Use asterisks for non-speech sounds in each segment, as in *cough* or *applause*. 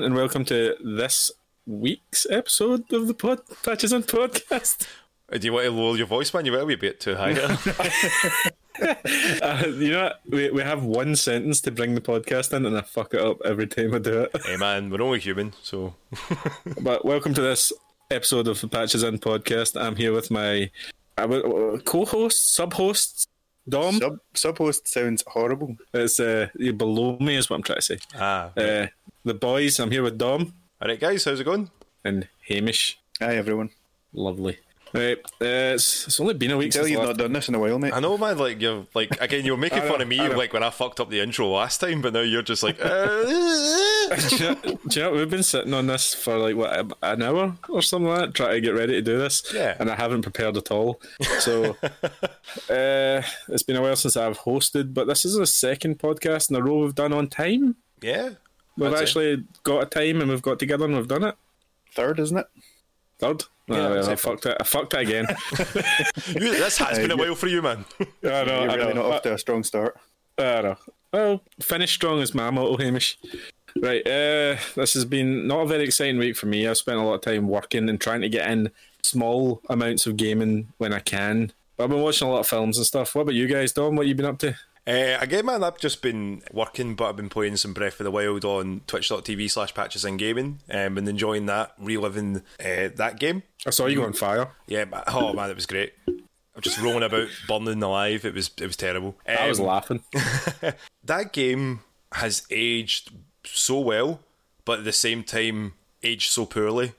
everyone, and welcome to this week's episode of the Pod Patches and Podcast. Uh, Do you want to lower your voice, man? You went a wee bit too high. *laughs* Uh, you know what? We, we have one sentence to bring the podcast in, and I fuck it up every time I do it. hey, man, we're only human, so *laughs* But welcome to this episode of the Patches and Podcast. I'm here with my uh, uh, co-host, sub-host, Dom. Sub sub host sounds horrible. It's uh, you're below me, is what I'm trying to say. ah. Uh, the boys. I'm here with Dom All right, guys, how's it going? and Hamish. Hi everyone. Lovely. Right, uh, it's, it's only been a week Tell since you've not done this in a while, mate. I know, man. Like you're like again, you were making fun of me like when I fucked up the intro last time, but now you're just like. uh, *laughs* do, you know, do you know, we've been sitting on this for like what an hour or something like that, trying to get ready to do this. Yeah. And I haven't prepared at all. So *laughs* uh, it's been a while since I've hosted, but this is the second podcast in a row we've done on time. yeah, We've I'd say. actually got a time and we've got together and we've done it. Third, isn't it? Third. Yeah, I'd well, say I fucked it. I fucked it again. *laughs* You- this has been a while for you, man. *laughs* I know. You're I really know. not off to a strong start. I know. Well, finish strong is my motto, Hamish. Right, uh, this has been not a very exciting week for me. I've spent a lot of time working and trying to get in small amounts of gaming when I can. But I've been watching a lot of films and stuff. What about you guys, Dom? What have you been up to? Uh, again, man, I've just been working, but I've been playing some Breath of the Wild on twitch.tv slash patches and gaming um, and enjoying that, reliving uh, that game. I saw you go on fire. Yeah, but, oh man, it was great. I'm just rolling about, burning alive. It was it was terrible. I was Um, laughing. *laughs* that game has aged so well, but at the same time aged so poorly.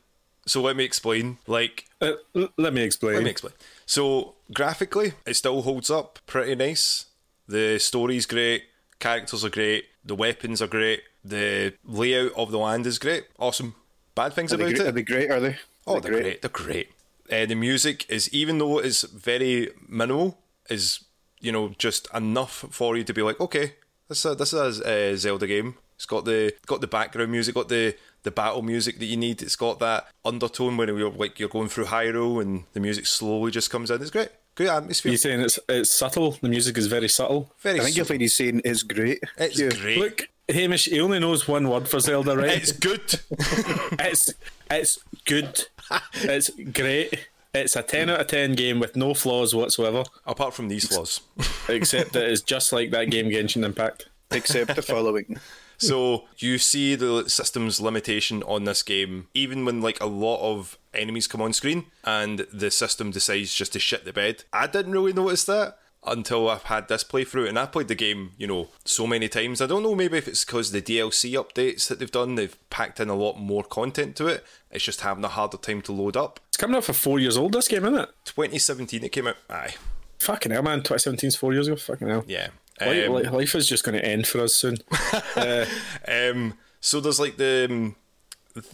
So let me explain. Like, Uh, let me explain. let me explain. So graphically, it still holds up pretty nice. The story's great, characters are great, the weapons are great, the layout of the land is great. Awesome. Bad things Are about great, it? are they great? Are they? Oh, Are they're great. They're great. Uh, the music is, even though it's very minimal, is you know just enough for you to be like, okay, this is a, this is a uh, Zelda game. It's got the got the background music, got the the battle music that you need. It's got that undertone when you're like you're going through Hyrule and the music slowly just comes in. It's great. Great atmosphere. You saying it's it's subtle? The music is very subtle. Very. I think you'll find he's saying it's great. it's Yeah. great. Look, Hamish, he only knows one word for Zelda, right? it's good. *laughs* it's it's good. It's great. It's a ten out of ten game with no flaws whatsoever, Apart from these flaws. except that it's just like that game Genshin Impact. Except the following. So you see the system's limitation on this game, even when like a lot of enemies come on screen and the system decides just to shit the bed. I didn't really notice that until I've had this playthrough, and I played the game, you know, so many times. I don't know, maybe if it's because the DLC updates that they've done, they've packed in a lot more content to it. It's just having a harder time to load up. It's coming out for four years old. This game, isn't it? 2017 it came out. Aye, Fucking hell, man! 2017's four years ago. Fucking hell. yeah. Life, Um, li- life is just going to end for us soon. *laughs* uh, Um, so there's like the um,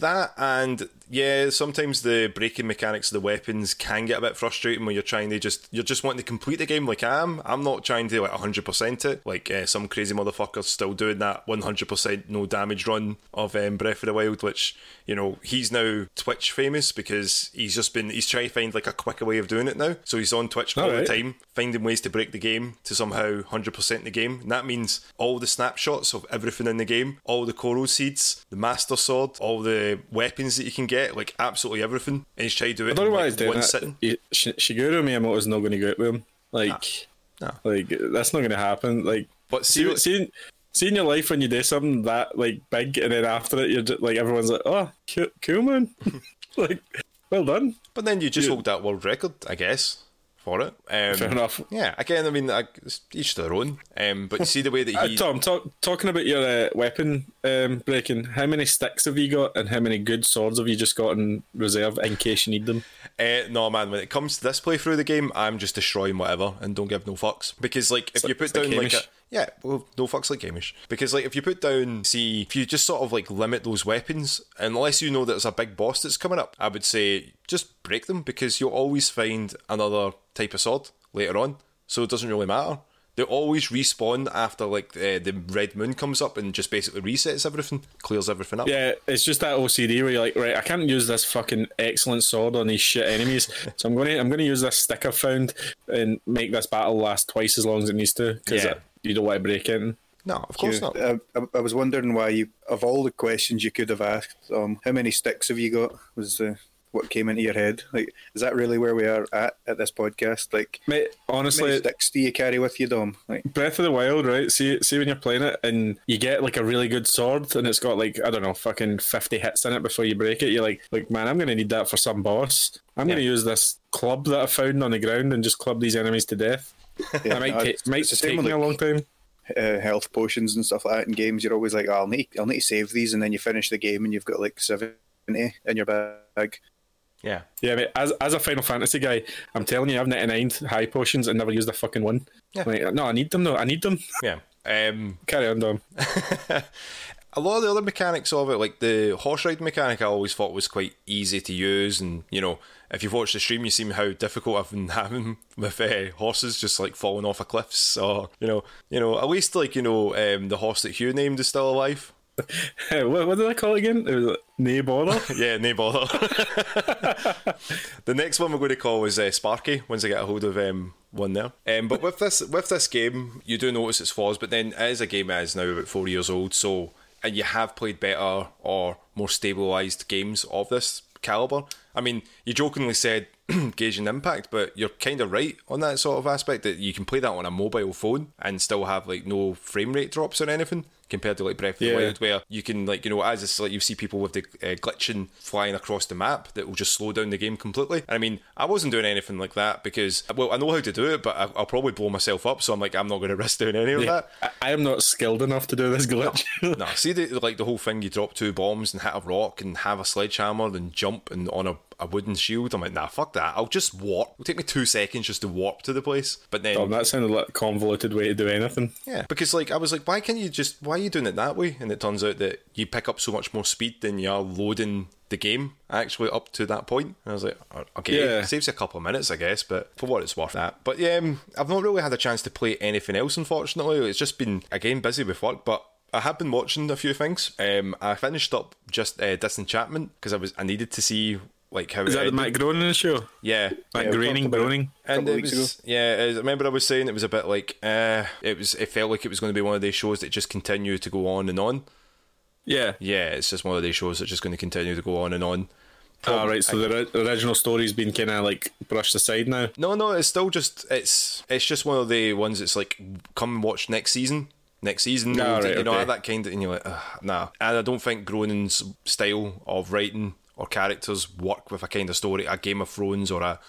that and yeah, sometimes the breaking mechanics of the weapons can get a bit frustrating when you're trying to just you're just wanting to complete the game like I am. I'm not trying to like 100% it like uh, some crazy motherfuckers still doing that 100% no damage run of um, Breath of the Wild, which you know he's now Twitch famous because he's just been he's trying to find like a quicker way of doing it now. So he's on Twitch all Alright. the time finding ways to break the game to somehow 100% the game. And that means all the snapshots of everything in the game, all the coral seeds, the master sword, all the weapons that you can get, like absolutely everything. And he's trying to do it I don't know in why like he's doing one that. He- Sh- Shigeru Miyamoto's not going to go out with him. Like, No. like that's not going to happen. Like, But see see, what- seeing, seeing your life when you do something that like big, and then after it, you're just, like everyone's like, "Oh, cool, cool man!" *laughs* like, well done. But then you just You- hold that world record, I guess, for it. Um, Fair enough. Yeah, again, I mean, I, it's each their own. Um, but you see the way that *laughs* Uh, he. Tom, talk, talking about your uh, weapon um, breaking, how many sticks have you got, and how many good swords have you just got in reserve in case you need them? Uh, no, man. When it comes to this playthrough of the game, I'm just destroying whatever and don't give no fucks. Because like, if So you put like down like a. yeah, well, no fucks like Gamish. Because like, if you put down, see, if you just sort of like limit those weapons, unless you know that there's a big boss that's coming up, I would say just break them because you'll always find another type of sword later on. So it doesn't really matter. They always respawn after like uh, the red moon comes up and just basically resets everything, clears everything up. Yeah, it's just that OCD where you're like, right, I can't use this fucking excellent sword on these shit enemies, so I'm gonna I'm gonna use this stick I've found and make this battle last twice as long as it needs to because Yeah. You don't want to break in. No, of course You- not. I, I, I was wondering why you, of all the questions you could have asked, um, how many sticks have you got? Was uh, what came into your head? Like, is that really where we are at at this podcast? Like, Mate, how many honestly, sticks do you carry with you, Dom? Like, Breath of the Wild, right? See, see when you're playing it and you get like a really good sword and it's got like I don't know, fucking fifty hits in it before you break it. You're like, like man, I'm gonna need that for some boss. I'm gonna use this club that I found on the ground and just club these enemies to death. Yeah, it might, no, ta- it's- might it's the same take with, me a long time. uh, health potions and stuff like that in games. You're always like, oh, I'll need, I'll need to save these, and then you finish the game and you've got like seventy in your bag. Yeah. Yeah, mate, as as a Final Fantasy guy, I'm telling you, I've 99 high potions and never used a fucking one. Yeah. Like, no, I need them though. I need them. Yeah. Um, Carry on, Dom. *laughs* a lot of the other mechanics of it, like the horse ride mechanic, I always thought was quite easy to use. And you know, if you've watched the stream, you see how difficult I've been *laughs* having with uh, horses just like falling off of cliffs, or you know, you know, at least like you know, um, the horse that Hugh named is still alive. *laughs* what, what did I call it again? It was like, nay bother. *laughs* Yeah, no bother. the next one we're going to call is uh, Sparky. Once I get a hold of um, one there. Um, but with this with this game, you do notice its flaws. But then as a game that is now about four years old, so and you have played better or more stabilized games of this caliber. I mean, you jokingly said *clears throat* Genshin Impact, but you're kind of right on that sort of aspect that you can play that on a mobile phone and still have like no frame rate drops or anything compared to like Breath of Yeah. the Wild, where you can like you know as it's like you see people with the uh, glitching flying across the map that will just slow down the game completely. And I mean, I wasn't doing anything like that because well, I know how to do it, but I, I'll probably blow myself up. So I'm like, I'm not going to risk doing any of that. I, I am not skilled enough to do this glitch. *laughs* No, see the like the whole thing. You drop two bombs and hit a rock and have a sledgehammer and jump and on a, a wooden shield. I'm like, nah, fuck that. I'll just warp. It'll take me two seconds just to warp to the place. But then that sounded like a convoluted way to do anything. yeah, because like I was like, why can't you just why are you doing it that way? And it turns out that you pick up so much more speed than you are loading the game actually up to that point. And I was like, "Oh, okay, Yeah. saves you a couple of minutes, I guess, but for what it's worth, that. But yeah, um, I've not really had a chance to play anything else. Unfortunately, it's just been again busy with work, but. I have been watching a few things. Um, I finished up just uh, Disenchantment because I was I needed to see like how Is it that the ended. Matt Groening show? yeah Matt Yeah, we Groening, talked it. Groening. and it was yeah. I remember I was saying it was a bit like uh, it was. It felt like it was going to be one of these shows that just continue to go on and on. Yeah. Yeah, it's just one of these shows that's just going to continue to go on and on. All right. So the original story's been kind of like brushed aside now. No, no, it's still just it's it's just one of the ones that's like come and watch next season. Next season, Ah, right, you know okay. that kind of, and you're like, Ugh, nah. And I don't think Groening's style of writing or characters work with a kind of story, a Game of Thrones or a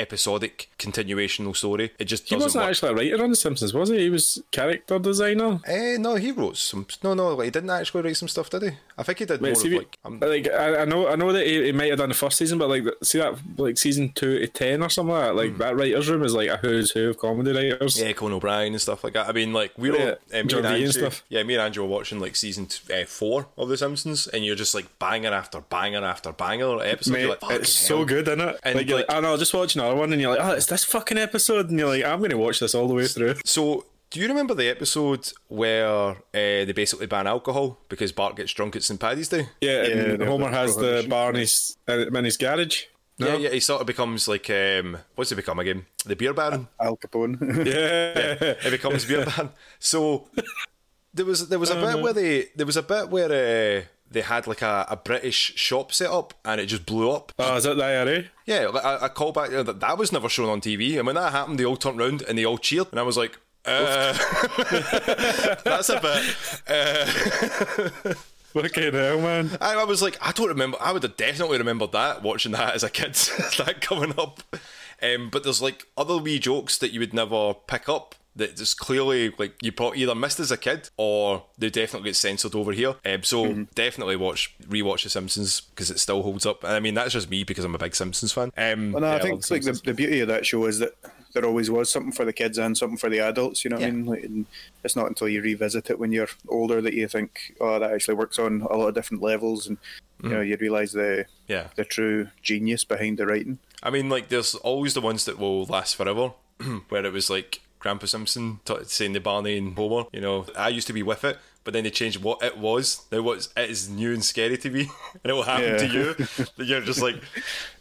episodic continuational story. It just He wasn't work. actually a writer on The Simpsons, was he? He was character designer. Eh, no, he wrote some. No, no, like, he didn't actually write some stuff, did he? I think he did Wait, more see, of we- like. Um, like I, I know, I know that he, he might have done the first season, but like, see that like season two to ten or something like that. Like that writers' room is like a who's who of comedy writers. Yeah, Conan O'Brien and stuff like that. I mean, like we were, Yeah, uh, me and Andrew, stuff. yeah, me and Andrew were watching like season t- uh, four of The Simpsons, and you're just like banger after banger after banger episode. Mate, like, it's "Fucking so good, isn't it? And, like, you're like, oh I'll just watch another one, and you're like, oh, it's this fucking episode, and you're like, I'm going to watch this all the way through. So, do you remember the episode where uh, they basically ban alcohol because Bart gets drunk at St Paddy's Day? Yeah, Yeah, and the- Homer has the prohibition. bar in his, uh, in his garage. No? Yeah, yeah. He sort of becomes like um, what's he become again? The beer baron. Al Capone. *laughs* Yeah. it becomes beer ban. So there was there was a *laughs* bit where they there was a bit where uh, they had like a, a British shop set up and it just blew up. Oh, is that the IRA? Yeah, like, a, a callback that that was never shown on TV, and when that happened, they all turned round and they all cheered, and I was like. Uh, *laughs* that's a bit. Uh, *laughs* Fucking hell, man. I, I was like, I don't remember. I would have definitely remembered that watching that as a kid, *laughs* that coming up. Um, but there's like other wee jokes that you would never pick up that just clearly like you probably either missed as a kid or they definitely get censored over here. Um, so definitely watch rewatch The Simpsons because it still holds up. And I mean that's just me because I'm a big Simpsons fan. Um, Well, no, Yeah, I I think love like the, the beauty of that show is that there always was something for the kids and something for the adults. You know what Yeah. I mean? Like, and it's not until you revisit it when you're older that you think, oh, that actually works on a lot of different levels, and you know you realise the yeah. the true genius behind the writing. I mean, like, there's always the ones that will last forever, *clears throat* where it was like Grandpa Simpson t- saying to Barney and Homer, you know, I used to be with it but then they changed what it was. Now what's it is new and scary to me, *laughs* and it will happen to you. That you're just like,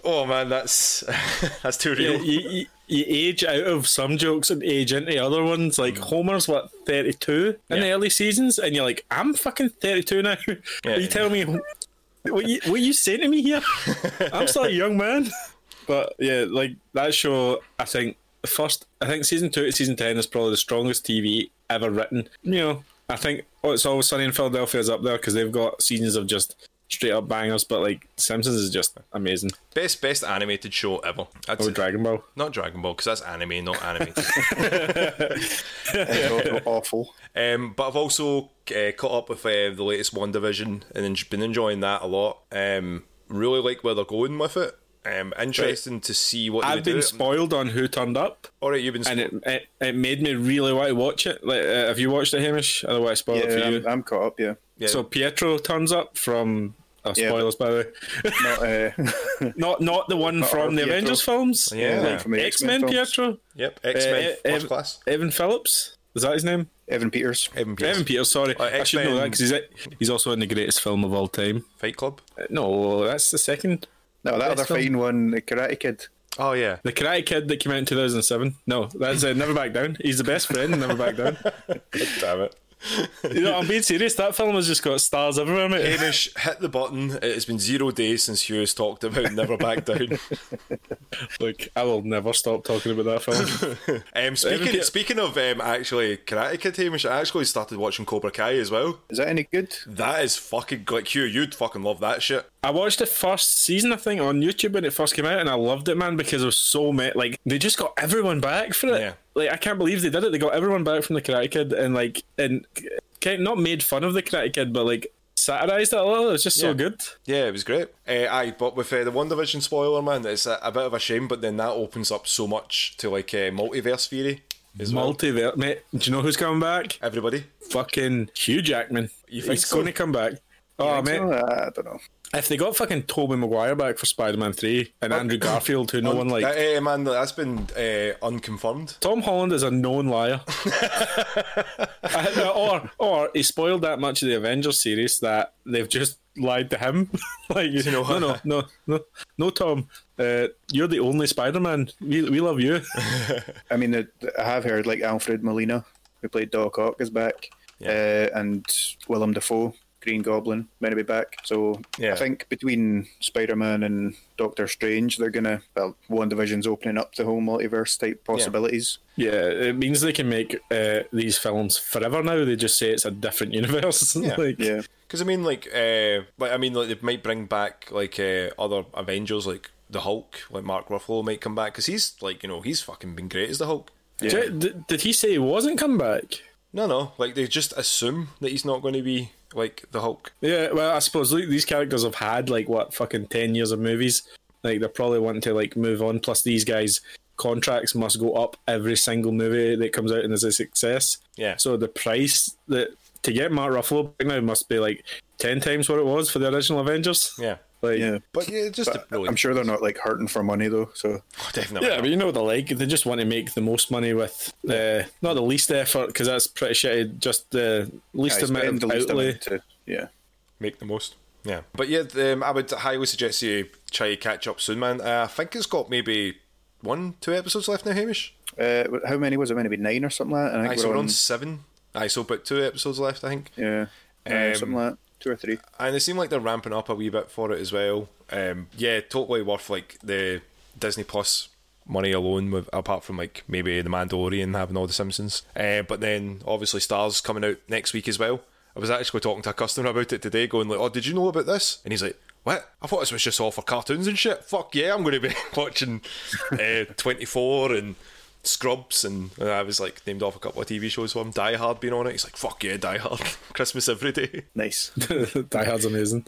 oh man, that's *laughs* that's too Yeah, real. you, you, you age out of some jokes and age into other ones. Like mm. Homer's what thirty two in the early seasons, and you're like, I'm fucking thirty two now. *laughs* Yeah. Are you telling me what you what you saying to me here? I'm still a young man. But yeah, like that show, I think the first, I think season two to season ten is probably the strongest TV ever written. You know, I think oh, it's always sunny in Philadelphia is up there because they've got seasons of just straight up bangers. But like Simpsons is just amazing. Best best animated show ever. I'd Oh, Dragon Ball. not Dragon Ball because that's anime, not animated. *laughs* It's awful. Um, but I've also uh, caught up with uh, the latest WandaVision and been enjoying that a lot. Um, really like where they're going with it. Um, interesting to see what I've been do. spoiled on who turned up, All right, you've been. and it, it it made me really want to watch it. Like, uh, have you watched it, Hamish? Otherwise, I don't want to spoil it for you. I'm, I'm caught up. Yeah, yeah. So Pietro turns up from. Oh, Yeah, spoilers, by the way. not uh, *laughs* Not not the one Not from the Pietro. Avengers films. Yeah. like from the X Men films. Pietro. yep, X Men Uh, First Ev- Class. Evan Phillips. Is that his name? Evan Peters. Evan Peters. Evan Peters. Sorry, Uh, I should know that because he's he's also in the greatest film of all time. Fight Club. Uh, No, that's the second. No, that other film. fine one, the Karate Kid. Oh yeah. The Karate Kid that came out in 2007. No, that's uh, Never Back Down. He's the best friend Never Back Down. *laughs* Damn it. You know, I'm being serious. That film has just got stars everywhere, mate. Hamish, hit the button. It has been zero days since Hugh has talked about Never Back Down. *laughs* Look, I will never stop talking about that film. *laughs* Um, speaking Peter- speaking of um, actually Karate Kid, Hamish, I actually started watching Cobra Kai as well. Is that any good? That is fucking like Hugh. You'd fucking love that shit. I watched the first season, I think, on YouTube when it first came out, and I loved it, man, because there was so many. Like, they just got everyone back for it. Yeah. Like, I can't believe they did it. They got everyone back from the Karate Kid, and like, and kind not made fun of the Karate Kid, but like satirized it a little. It was just so good. Yeah, it was great. Uh, aye, but with uh, the WandaVision spoiler, man, it's a, a bit of a shame. But then that opens up so much to like uh, multiverse theory as well. Multiverse, mate. Do you know who's coming back? Everybody, Fucking Hugh Jackman. You think He's so? going to come back. Oh think man, Oh, I don't know. If they got fucking Tobey Maguire back for Spider-Man Three and Andrew Garfield, who no one liked, Uh, uh, man, that's been uh, unconfirmed. Tom Holland is a known liar. *laughs* Uh, or or he spoiled that much of the Avengers series that they've just lied to him. *laughs* like you know know, no, no, no, no, no, Tom. Uh, you're the only Spider-Man. We we love you. *laughs* I mean, I have heard like Alfred Molina, who played Doc Ock, is back, uh, and Willem Dafoe, Green Goblin, meant to be back. So Yeah. I think between Spider Man and Doctor Strange, they're gonna well, WandaVision's opening up the whole multiverse type possibilities. Yeah, it means they can make uh, these films forever now. They just say it's a different *laughs* universe. Yeah. *laughs* like, Yeah, Because I mean, like, uh, like I mean, like they might bring back like uh, other Avengers, like the Hulk, like Mark Ruffalo might come back because he's like, you know, he's fucking been great as the Hulk. Did, did- did he say he wasn't come back? No, no, like they just assume that he's not going to be like the Hulk. Yeah, well, I suppose like, these characters have had like what fucking ten years of movies. Like they're probably wanting to like move on. Plus, these guys' contracts must go up every single movie that comes out and is a success. Yeah. So the price that to get Mark Ruffalo back now must be like ten times what it was for the original Avengers. Yeah, Like, yeah. but yeah, just But I'm sure they're not like hurting for money though. So Oh, definitely. Yeah, not. but you know what they're like. They just want to make the most money with uh, not the least effort because that's pretty shitty. Just the least yeah, amount of the least outlay. amount to yeah. make the most. Yeah, but yeah, um, I would highly suggest you try to catch up soon, man. Uh, I think it's got maybe one, two episodes left now, Hamish. Uh, how many was it meant to be? Nine or something like that? I think Aye, so we're we're on, on seven. I so about two episodes left, I think. yeah, Um, something like that. Two or three. And they seem like they're ramping up a wee bit for it as well. Um, yeah, totally worth like the Disney Plus money alone, with apart from like maybe the Mandalorian having all the Simpsons. Uh, but then obviously Stars coming out next week as well. I was actually talking to a customer about it today, going like, "Oh, did you know about this?" And he's like. What? I thought this was just all for cartoons and shit. Fuck yeah, I'm going to be *laughs* watching uh, 24 and Scrubs, and I was like named off a couple of TV shows for him. Die Hard being on it. He's like, fuck yeah, Die Hard. *laughs* Christmas every day. Nice. *laughs* Die Hard's amazing.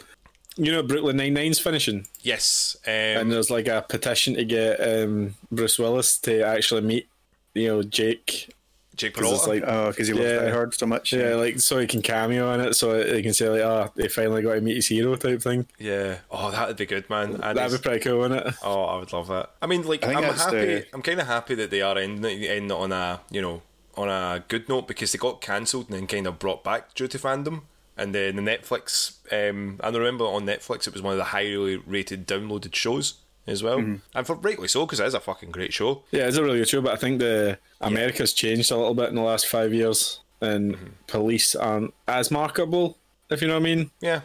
You know, Brooklyn Nine Nine's finishing, Yes. Um, and there's like a petition to get um, Bruce Willis to actually meet, you know, Jake. Jake 'Cause it's like, Oh, because he loves Yeah. Die Hard so much. yeah, like so he can cameo in it, so they can say like, ah, they finally got to meet his hero type thing. yeah. Oh, that'd be good, man. And That'd be pretty cool, wouldn't it? oh, I would love that. I mean, like, I I'm happy. the- I'm kind of happy that they are ending it, ending on a, you know, on a good note because they got cancelled and then kind of brought back due to fandom. And then the Netflix, um, and I remember on Netflix it was one of the highly rated downloaded shows as well, mm-hmm. and for rightly so because it is a fucking great show. Yeah, it's a really good show, but I think the America's changed a little bit in the last five years, and mm-hmm. police aren't as marketable. If you know what I mean. Yeah,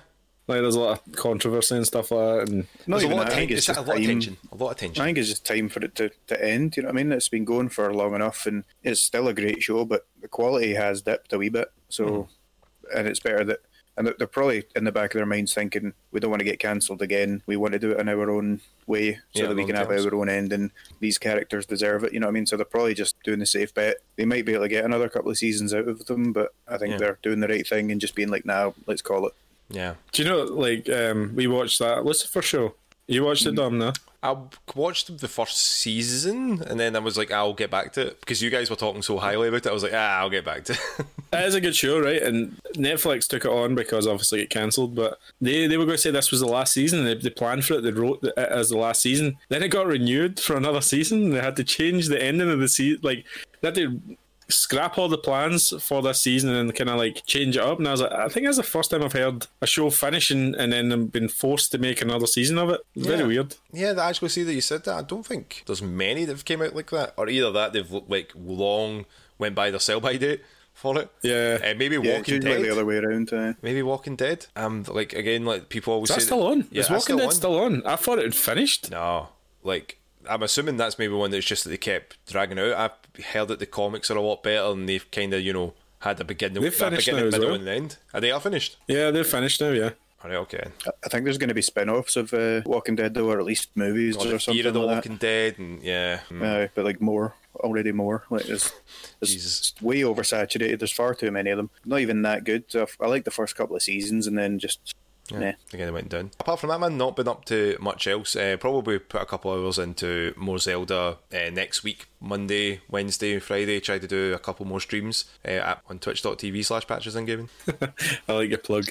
Like, there's a lot of controversy and stuff like that, and Not there's a lot, that. of ten- it's it's a lot of time. tension. A lot of tension. I think it's just time for it to, to end. You know what I mean? It's been going for long enough, and it's still a great show, but the quality has dipped a wee bit. So, mm-hmm. and it's better that. And they're probably in the back of their minds thinking, we don't want to get cancelled again. We want to do it in our own way so Yeah, that we long can have our own end, and These characters deserve it. You know what I mean? So they're probably just doing the safe bet. They might be able to get another couple of seasons out of them, but I think Yeah. they're doing the right thing and just being like, now, let's call it. yeah, do you know, like, um, we watched that Lucifer show. You watched it, Dom? No. I watched the first season and then I was like, I'll get back to it because you guys were talking so highly about it. I was like, ah, I'll get back to it. *laughs* It is a good show, right? And Netflix took it on because obviously it cancelled, but they, they were going to say this was the last season. They, they planned for it. They wrote it as the last season. Then it got renewed for another season. They had to change the ending of the season. Like they had to scrap all the plans for this season and kind of like change it up. And I was like, I think that's the first time I've heard a show finishing and then them been forced to make another season of it. Very Yeah. weird. yeah, that actually see that you said that. I don't think there's many that have came out like that, or either that they've like long went by their sell by date for it. Yeah. Uh, maybe Yeah, Walking usually Dead. the other way around. Uh, Maybe Walking Dead. Um, like again, like people always Is that say still that- on? Yeah, Is that's Walking Dead on. still on? I thought it had finished. No, like I'm assuming that's maybe one that's just that they kept dragging out. I've heard that the comics are a lot better and they've kind of you know had a beginning, They've a finished beginning, now as middle, well. and end. Are they all finished? Yeah, they're finished now, yeah. Are they okay? I think there's going to be spin offs of uh, Walking Dead, though, or at least movies Or or, the Fear of the like that. Walking Dead, and yeah, mm, Uh, but like more, already more. Like it's, it's Jesus. way oversaturated. There's far too many of them. Not even that good. So I like the first couple of seasons, and then just nah. again, they went down. Apart from that, man, not been up to much else. Uh, probably put a couple hours into more Zelda uh, next week, Monday, Wednesday, Friday. Try to do a couple more streams uh, at, on twitch.tv slash patches and gaming. *laughs* I like your plug.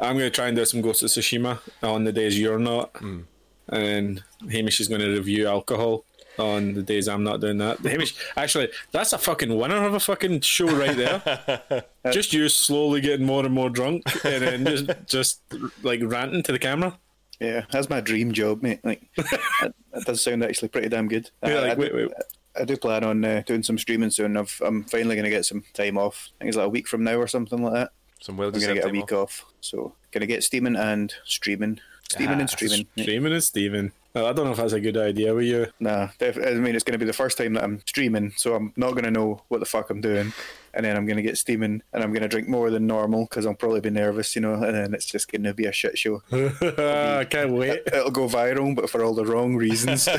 I'm going to try and do some Ghost of Tsushima on the days you're not. Hmm. And then Hamish is going to review alcohol on the days I'm not doing that. *laughs* Hamish, actually, that's a fucking winner of a fucking show right there. *laughs* just you slowly getting more and more drunk and then just, just like ranting to the camera. Yeah, that's my dream job, mate. Like *laughs* that, that does sound actually pretty damn good. Yeah, I, like, I, wait, do, wait. I do plan on uh, doing some streaming soon. I've, I'm finally going to get some time off. I think it's like a week from now or something like that. Some well I'm going to get a week off. off. So going to get steaming and streaming, steaming Ah, and streaming. Streaming and Steven. Well, I don't know if that's a good idea with you. Nah, def- I mean it's going to be the first time that I'm streaming, so I'm not going to know what the fuck I'm doing, and then I'm going to get steaming, and I'm going to drink more than normal because I'll probably be nervous, you know, and then it's just going to be a shit show. *laughs* I can't wait. It'll go viral, but for all the wrong reasons. *laughs* *laughs*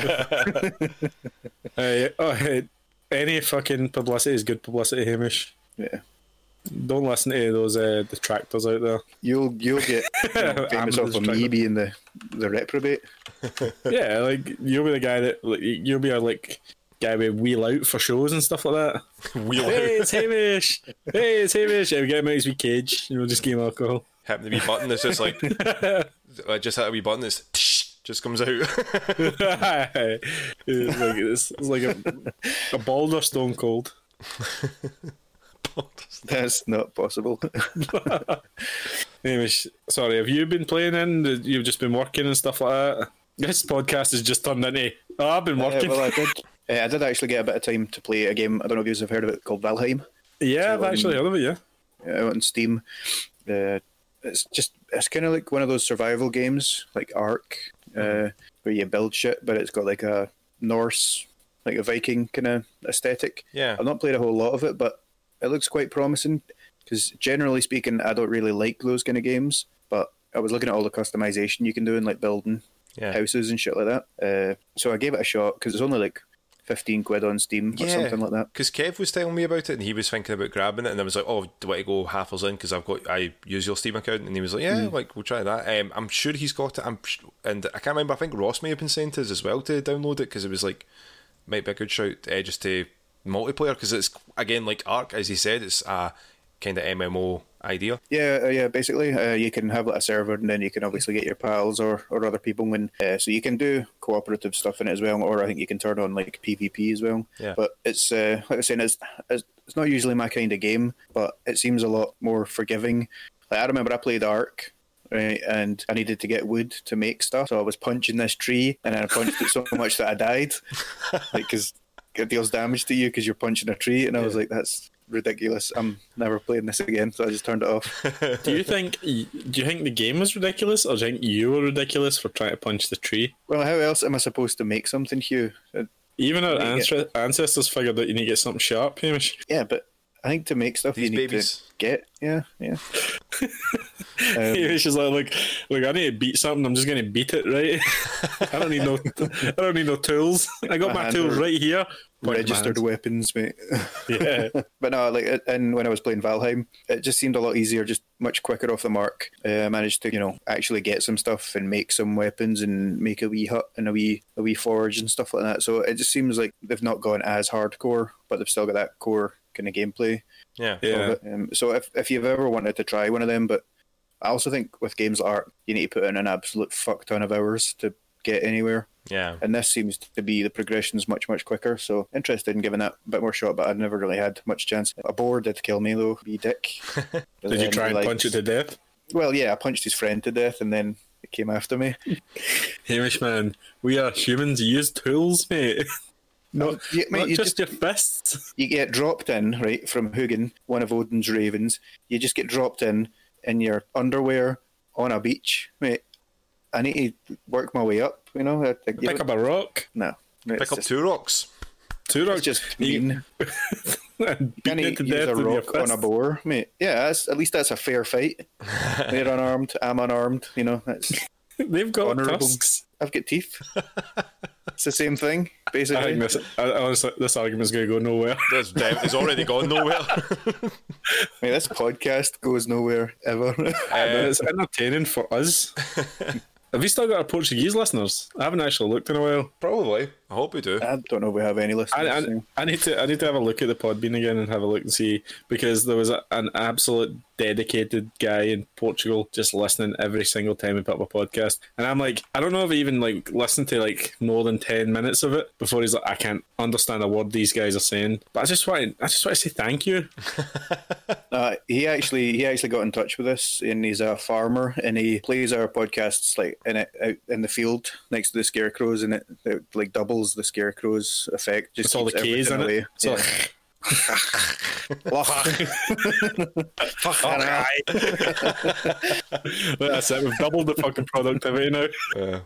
Uh, oh, hey, any fucking publicity is good publicity, Hamish. yeah, Don't listen to those uh, detractors out there. you'll you'll get you *laughs* know, famous I'm off of me being the the reprobate. *laughs* yeah, like you'll be the guy that like you'll be a like guy we wheel out for shows and stuff like that. *laughs* Wheel hey, out. it's Hamish. Hey, it's Hamish. Yeah, we get him out his wee cage. You know, just give him alcohol. Happened to be button that's just like I just had a wee button that's just comes out. it's like it's, it's like a, a Balder Stone Cold. *laughs* That's not possible. *laughs* Hamish, sorry, have you been playing in? You've just been working and stuff like that. This podcast has just turned into. Oh, I've been Uh, working. well, I did. *laughs* Uh, I did actually get a bit of time to play a game. I don't know if you guys have heard of it called Valheim. yeah, I've so, um, actually heard of it. Yeah. uh, on Steam. Uh, it's just it's kind of like one of those survival games, like Ark, uh, where you build shit, but it's got like a Norse, like a Viking kind of aesthetic. Yeah. I've not played a whole lot of it, but it looks quite promising. Because generally speaking, I don't really like those kind of games. But I was looking at all the customization you can do in like building Yeah. houses and shit like that. Uh, so I gave it a shot because it's only like fifteen quid on Steam or something like that. Because Kev was telling me about it, and he was thinking about grabbing it, and I was like, "Oh, do I go half us in? Because I've got I use your Steam account." And he was like, "Yeah, like we'll try that." Um, I'm sure he's got it. I'm and I can't remember. I think Ross may have been sent to us as well to download it because it was like might be a good shout uh, just to multiplayer because it's again like Ark as he said, it's a kind of MMO idea. Yeah, uh, yeah. Basically, uh, you can have like, a server, and then you can obviously get your pals or, or other people in. Uh, so you can do cooperative stuff in it as well, or I think you can turn on like PvP as well. Yeah. But it's uh, like I was saying, it's, it's it's not usually my kind of game, but it seems a lot more forgiving. Like I remember I played Ark. Right, and I needed to get wood to make stuff, so I was punching this tree, and I punched it so *laughs* much that I died, like because it deals damage to you because you're punching a tree, and I was like, "That's ridiculous. I'm never playing this again." So I just turned it off. *laughs* Do you think? Do you think the game was ridiculous, or do you think you were ridiculous for trying to punch the tree? well, how else am I supposed to make something, Hugh? Uh, Even our Yeah. ancestor- ancestors figured that you need to get something sharp, Hamish. Yeah, but I think to make stuff These you need babies. to get. Yeah, yeah. *laughs* Um, Hamish is like, look, look, I need to beat something. I'm just going to beat it, right? *laughs* I don't need no, I don't need no tools. *laughs* I got My my, tools right here. Point to registered weapons, mate. *laughs* Yeah. but no, like, and when I was playing Valheim, it just seemed a lot easier, just much quicker off the mark. Uh, I managed to, you know, actually get some stuff and make some weapons and make a wee hut and a wee a wee forge and stuff like that. So it just seems like they've not gone as hardcore, but they've still got that core kind of gameplay. Yeah. Yeah. Um, so if if you've ever wanted to try one of them, but I also think with games like Ark, you need to put in an absolute fuck ton of hours to get anywhere. Yeah. And this seems to be the progression's much much quicker. So interested in giving that a bit more shot, but I'd never really had much chance. A boar did kill me though, be dick. *laughs* Did you try and punch it to death? Well, yeah, I punched his friend to death, and then it came after me. *laughs* Hamish, man, we are humans. You use tools, mate. *laughs* Not, Yeah, mate, not you just, your fists. You get dropped in right from Hugin, one of Odin's ravens. You just get dropped in in your underwear on a beach, mate. I need to work my way up, you know. I, I, Pick know- up a rock. no, it's Pick up two rocks. Two rocks. Just You- mean. and *laughs* beat Can it he to use death a rock on a boar, mate? Yeah, that's, at least that's a fair fight. *laughs* They're unarmed. I'm unarmed. You know, that's, *laughs* They've got Honourable. tusks. I've got teeth. It's the same thing, basically. I think this, I, honestly, this argument's going to go nowhere. *laughs* There's dem- it's already gone nowhere. *laughs* Mate, this podcast goes nowhere ever. *laughs* But Uh, it's entertaining for us. Have you still got our Portuguese listeners? I haven't actually looked in a while. probably. I hope we do. I don't know if we have any listeners. I, I, so- I need to I need to have a look at the Podbean again and have a look and see because there was a, an absolute dedicated guy in Portugal just listening every single time we put up a podcast, and I'm like, I don't know if I even like listened to like more than ten minutes of it before he's like, I can't understand a word these guys are saying, but I just want I just want to say thank you. *laughs* Uh, he actually he actually got in touch with us, and he's a farmer, and he plays our podcasts like in it out in the field next to the scarecrows, and it, it like doubles the scarecrows effect. Just It's all the keeps K's in everything it. away. So *laughs* *laughs* *laughs* that's it. We've doubled the fucking productivity now. Uh,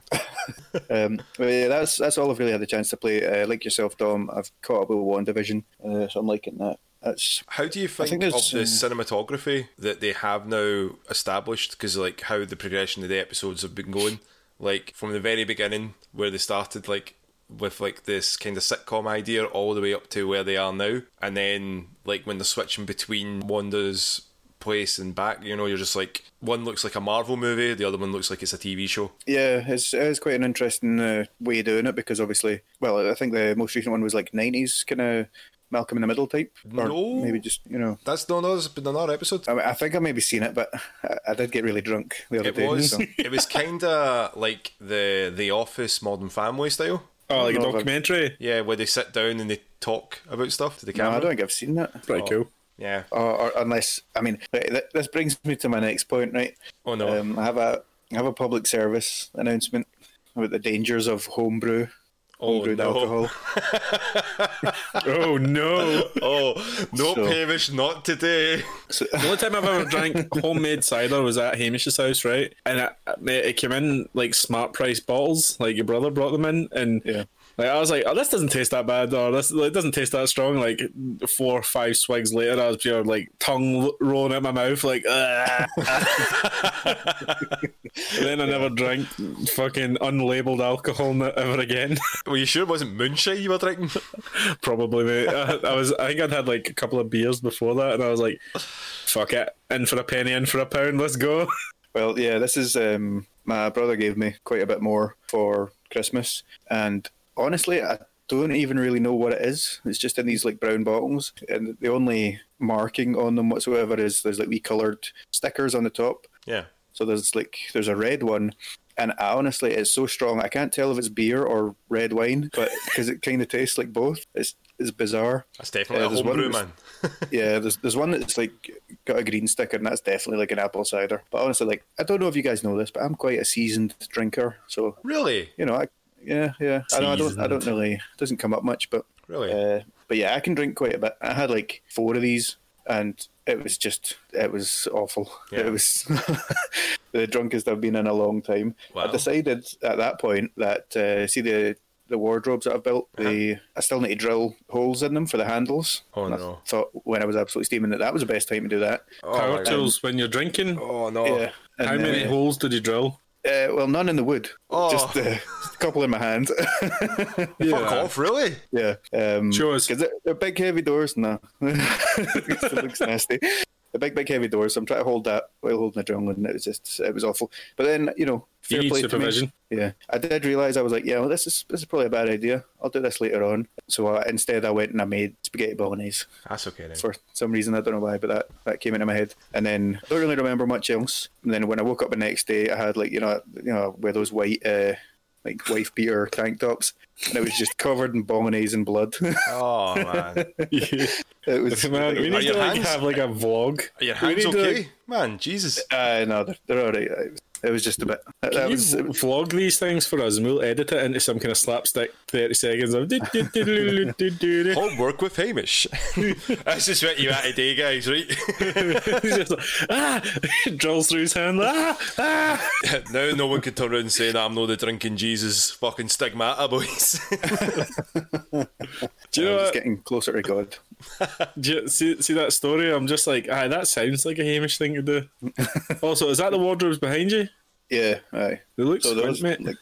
Um, yeah, that's that's all I've really had the chance to play. Uh, like yourself, Dom, I've caught up with WandaVision, uh, so I'm liking that. That's how do you think, think of the uh, cinematography that they have now established? Because like how the progression of the episodes have been going, like from the very beginning where they started, like with like this kind of sitcom idea, all the way up to where they are now, and then like when they're switching between Wanda's place and back, you know, you're just like one looks like a Marvel movie, the other one looks like it's a TV show. yeah, it's it's quite an interesting uh, way of doing it because obviously, well, I think the most recent one was like '90s kind of Malcolm in the Middle type, or No. maybe just you know. That's no, no, there's been another episode. I, I think I maybe seen it, but I, I did get really drunk the other It day. was so- it was kind of like the The Office Modern Family style. Oh, like a No, but- documentary. Yeah, where they sit down and they talk about stuff to the No, camera. I don't think I've seen that. Pretty Oh. cool. Yeah. Or, or unless, I mean, this brings me to my next point, right? Oh no. Um, I have a I have a public service announcement about the dangers of homebrew, oh no. alcohol. *laughs* *laughs* Oh no! Oh no, So- Hamish, not today. So, The only time I've ever drank homemade cider was at Hamish's house, right? And uh, it, it came in like smart price bottles, like your brother brought them in, and Yeah. Like I was like, oh, this doesn't taste that bad, or this like, doesn't taste that strong. Like four or five swigs later, I was pure like tongue rolling out my mouth, like. *laughs* "Ah." Then I never drank fucking unlabeled alcohol ever again. *laughs* Were you sure it wasn't moonshine you were drinking? Probably, mate. I, I was. I think I'd had like a couple of beers before that, and I was like, "Fuck it, in for a penny, in for a pound, let's go." *laughs* well, yeah, this is um, my brother gave me quite a bit more for Christmas, and honestly, I don't even really know what it is. It's just in these like brown bottles, and the only marking on them whatsoever is there's like wee coloured stickers on the top. yeah. So there's like there's a red one, and honestly, it's so strong. I can't tell if it's beer or red wine, but *laughs* because it kind of tastes like both. It's it's bizarre. That's definitely Yeah, a uh, homebrew, man. Yeah, there's there's one that's like got a green sticker, and that's definitely like an apple cider. But honestly, like I don't know if you guys know this, but I'm quite a seasoned drinker, so Really? you know, I yeah, yeah. I know I don't I don't really it doesn't come up much, but Really? uh, but yeah, I can drink quite a bit. I had like four of these, and it was just it was awful. Yeah. It was *laughs* the drunkest I've been in a long time. Wow. I decided at that point that uh, see the the wardrobes that I've built, they I still need to drill holes in them for the handles. Oh, And I no. thought when I was absolutely steaming that that was the best time to do that. oh, Power tools when you're drinking. Oh, no. Yeah. And How many uh, holes did you drill? Uh, well, none in the wood. Oh. Just, uh, just a couple in my hand. *laughs* Fuck off, really? yeah. Um, Show. Because they're, they're big, heavy doors. No. *laughs* it looks nasty. The big, big, heavy doors. I'm trying to hold that while holding the drum, and it was just, it was awful. But then, you know, You fair need play to me. supervision. Yeah, I did realize I was like, yeah, well, this is this is probably a bad idea. I'll do this later on. So uh, instead, I went and I made spaghetti bolognese That's okay then. for some reason. I don't know why, but that, that came into my head. And then I don't really remember much else. And then when I woke up the next day, I had like you know you know wear those white uh, like wife beater tank tops, and it was just covered in bolognese and blood. *laughs* Oh, man. *laughs* it was *laughs* Man, we need to like hands- have like a vlog. Are your hands need to, okay? like, Man, Jesus. Uh, no, they're, they're all right. It was, just a bit. That, Can that you was, it vlog these things for us and we'll edit it into some kind of slapstick 30 seconds of. Homework with Hamish. *laughs* That's just what you at today, guys, right? *laughs* He's just like, ah, *laughs* drills through his hand. Ah, ah. now no one can turn around and say that I'm not the drinking Jesus fucking stigmata, boys. Do you I know was what? getting closer to God. *laughs* Do you see, see that story? I'm just like, ah, that sounds like a Hamish thing to do. *laughs* also, is that the wardrobes behind you? Yeah, aye. They look So squint, those, mate. like,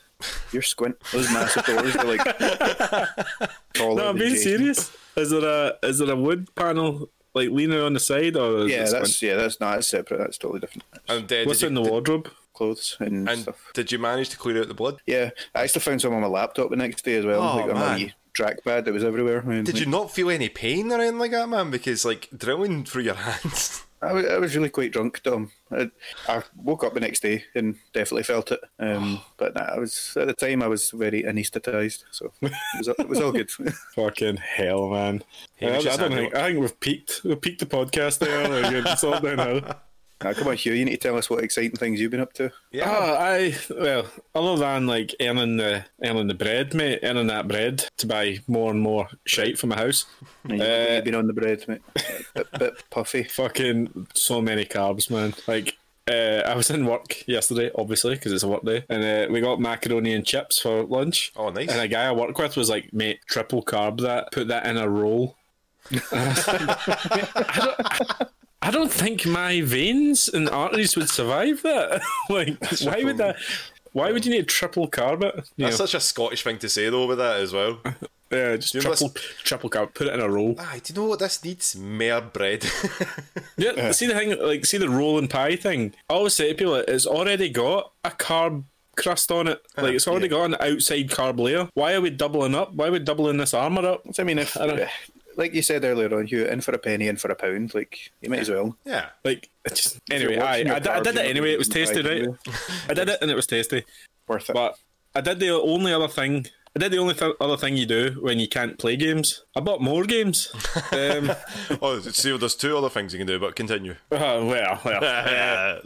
you're squint. Those massive doors are like. *laughs* taller no, I'm being Jason. serious. Is there a is there a wood panel like leaning on the side or is Yeah, that's squint? yeah, that's not that's separate. That's totally different. That's and, uh, what's did in you, the wardrobe? clothes and, and stuff. did you manage to clear out the blood? Yeah, I actually found some on my laptop the next day as well. Oh, like on man. My trackpad, it was everywhere. I mean, Did like, you not feel any pain or anything like that, man? Because like drilling through your *laughs* hands. I was, I was really quite drunk, Tom. I, I woke up the next day and definitely felt it. Um, *sighs* but nah, I was at the time I was very anaesthetised, so it was, it was all good. *laughs* Fucking hell, man. I, Hamish I don't think I think we've peaked. We've peaked the podcast there. Like, it's all downhill. *laughs* now, come on, Hugh, you need to tell us what exciting things you've been up to. Yeah. Oh, I well, other than like earning the earning the bread, mate, earning that bread to buy more and more shite for my house. You've Uh, been on the bread, mate. Bit, bit puffy. *laughs* Fucking so many carbs, man. Like. Uh, I was in work yesterday, obviously, because it's a work day, and uh, we got macaroni and chips for lunch. Oh, nice. And a guy I work with was like, "Mate, triple carb that. Put that in a roll." I *laughs* like, I, don't, I don't think my veins and arteries would survive that. *laughs* like, why would that? Why would you need to triple carb? You That's know, such a Scottish thing to say though with that as well. *laughs* yeah, just triple triple carb. Put it in a roll. Ah, do you know what this needs? More bread. *laughs* Yeah, see the thing, like see the roll and pie thing. I always say to people, it's already got a carb crust on it. Like it's already got an outside carb layer. Why are we doubling up? Why are we doubling this armor up? I mean, if I don't- like you said earlier on, Hugh, in for a penny, in for a pound, like you might as well. yeah. Like, just anyway. you're I, I, your did- I did it anyway. It was eating tasty, right? *laughs* I did it and it was tasty. Worth it. But I did the only other thing. I did the only th- other thing you do when you can't play games. I bought more games. Um, *laughs* Oh, see, there's two other things you can do, but continue. uh, well, well. *laughs* uh,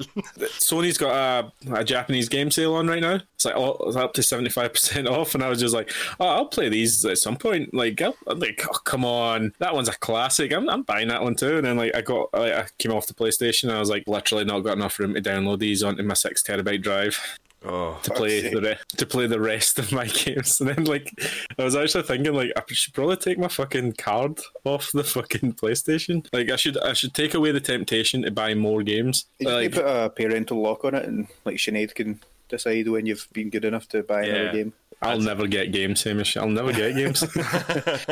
Sony's got a, a Japanese game sale on right now. It's like oh, it's up to seventy five percent *laughs* off, and I was just like, oh, I'll play these at some point. Like, I'm like, oh, come on, that one's a classic. I'm, I'm buying that one too. And then like, I got, like, I came off the PlayStation, and I was like, literally not got enough room to download these onto my six terabyte drive oh, to play sake. the re- to play the rest of my *laughs* games. And then like, I was actually thinking like, I should probably take my fucking card off the fucking PlayStation. Like, I should I should take away the temptation to buy more games. You Like, put a parental lock on it, and like Sinead can decide when you've been good enough to buy Yeah. another game. I'll never get games, Hamish. I'll never get games. *laughs*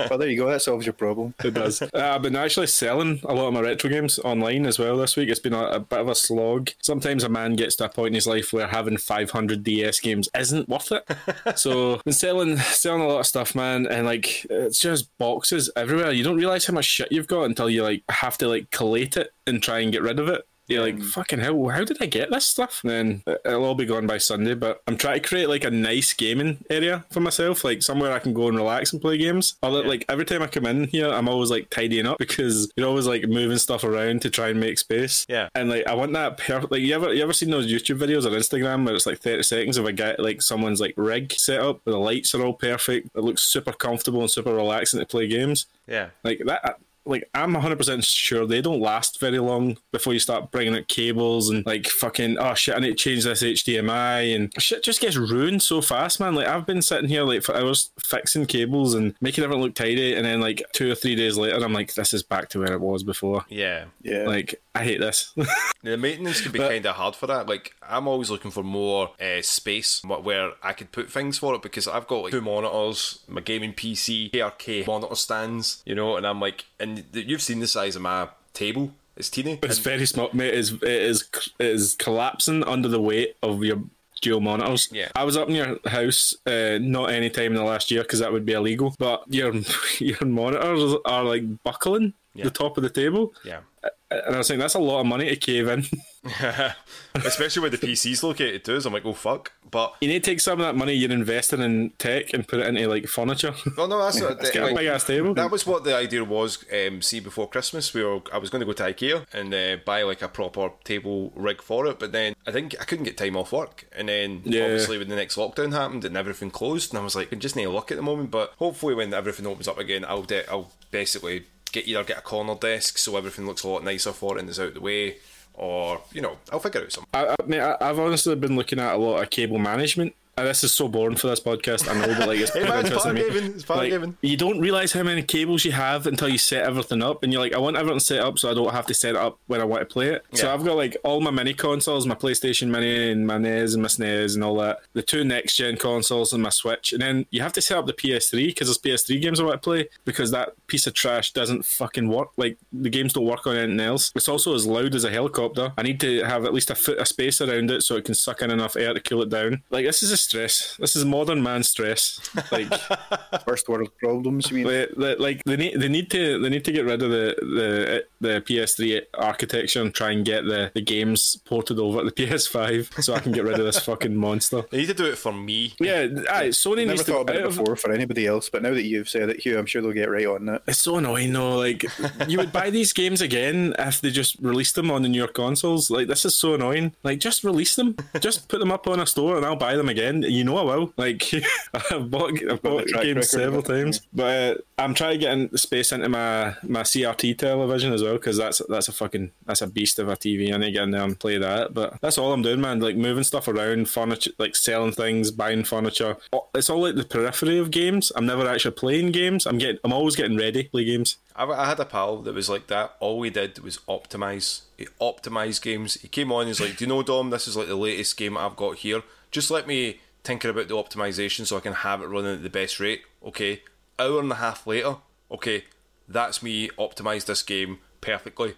Well, there you go. That solves your problem. it does. Uh, I've been actually selling a lot of my retro games online as well this week. It's been a, a bit of a slog. Sometimes a man gets to a point in his life where having 500 DS games isn't worth it. *laughs* so, been selling selling a lot of stuff, man, and like it's just boxes everywhere. You don't realize how much shit you've got until you like have to like collate it and try and get rid of it. You're like, mm. fucking hell, how did I get this stuff? And then uh, it'll all be gone by Sunday, but I'm trying to create like a nice gaming area for myself, like somewhere I can go and relax and play games. Although, like, every time I come in here, I'm always like tidying up because you're always like moving stuff around to try and make space. Yeah. And like, I want that perfect. Like, you ever you ever seen those YouTube videos on Instagram where it's like 30 seconds of a guy, like someone's like rig set up, where the lights are all perfect. It looks super comfortable and super relaxing to play games. Yeah. Like that. Like I'm 100% sure they don't last very long before you start bringing out cables and like fucking oh shit I need to change this HDMI and shit just gets ruined so fast man like I've been sitting here like for hours fixing cables and making everything look tidy and then like two or three days later I'm like this is back to where it was before Yeah. Yeah. like I hate this *laughs* The maintenance can be kind of hard for that. Like, I'm always looking for more uh, space where I could put things for it because I've got like two monitors, my gaming PC, KRK monitor stands, you know, and I'm like, and th- you've seen the size of my table. It's teeny. it's very small mate it is it is it is collapsing under the weight of your dual monitors Yeah. I was up in your house uh, not any time in the last year because that would be illegal but your *laughs* your monitors are like buckling Yeah. the top of the table yeah. And I was saying that's a lot of money to cave in *laughs* *laughs* Especially where the PC's located too. So I'm like, oh fuck. But you need to take some of that money you're investing in tech and put it into like furniture well, no, that's *laughs* not. a like, big ass table That was what the idea was. Um, see, before Christmas, we were. I was going to go to IKEA and uh, buy like a proper table rig for it, but then I think I couldn't get time off work, and then Yeah. obviously when the next lockdown happened and everything closed, and I was like, I just need a look at the moment. But hopefully, when everything opens up again, I'll de- I'll basically get either get a corner desk so everything looks a lot nicer for it and is out the way, or you know, I'll figure out something. I, I, I, I've honestly been looking at a lot of cable management. And this is so boring for this podcast. I know, but like it's *laughs* Hey, man, it's interesting. me. part of it's part Like. You don't realize how many cables you have until you set everything up, and you're like, I want everything set up so I don't have to set it up when I want to play it. So I've got like all my mini consoles, my PlayStation Mini and my NES and my SNES and all that. The two next gen consoles and my Switch, and then you have to set up the PS3 because there's PS3 games I want to play because that piece of trash doesn't fucking work. Like the games don't work on anything else. It's also as loud as a helicopter. I need to have at least a foot of space around it so it can suck in enough air to cool it down. Like this is a stress. This is modern man stress. Like. *laughs* First world problems. You mean? They, they, like they need they need to they need to get rid of the the the PS3 architecture and try and get the, the games ported over to the *laughs* PS5 so I can get rid of this fucking monster. They need to do it for me. Yeah, aye, Sony Never needs to thought about out it of- before for anybody else, but now that you've said it, Hugh, I'm sure they'll get right on that. It's so annoying though. Like you would buy these games again if they just released them on the newer consoles. Like this is so annoying. Like just release them. just put them up on a store and I'll buy them again. You know I will. Like *laughs* I've bought I've bought games several times. But uh, I'm trying to get in space into my my CRT television as well because that's that's a fucking that's a beast of a TV. I need to get in there and play that. But that's all I'm doing, man. Like moving stuff around, furniture, like selling things, buying furniture. It's all like the periphery of games. I'm never actually playing games. I'm getting I'm always getting ready to play games. I, I had a pal that was like that. All he did was optimize. He optimized games. He came on. He's like, "Do you know, Dom? This is like the latest game I've got here. Just let me tinker about the optimization so I can have it running at the best rate." Okay. Hour and a half later. Okay, that's me optimized this game perfectly.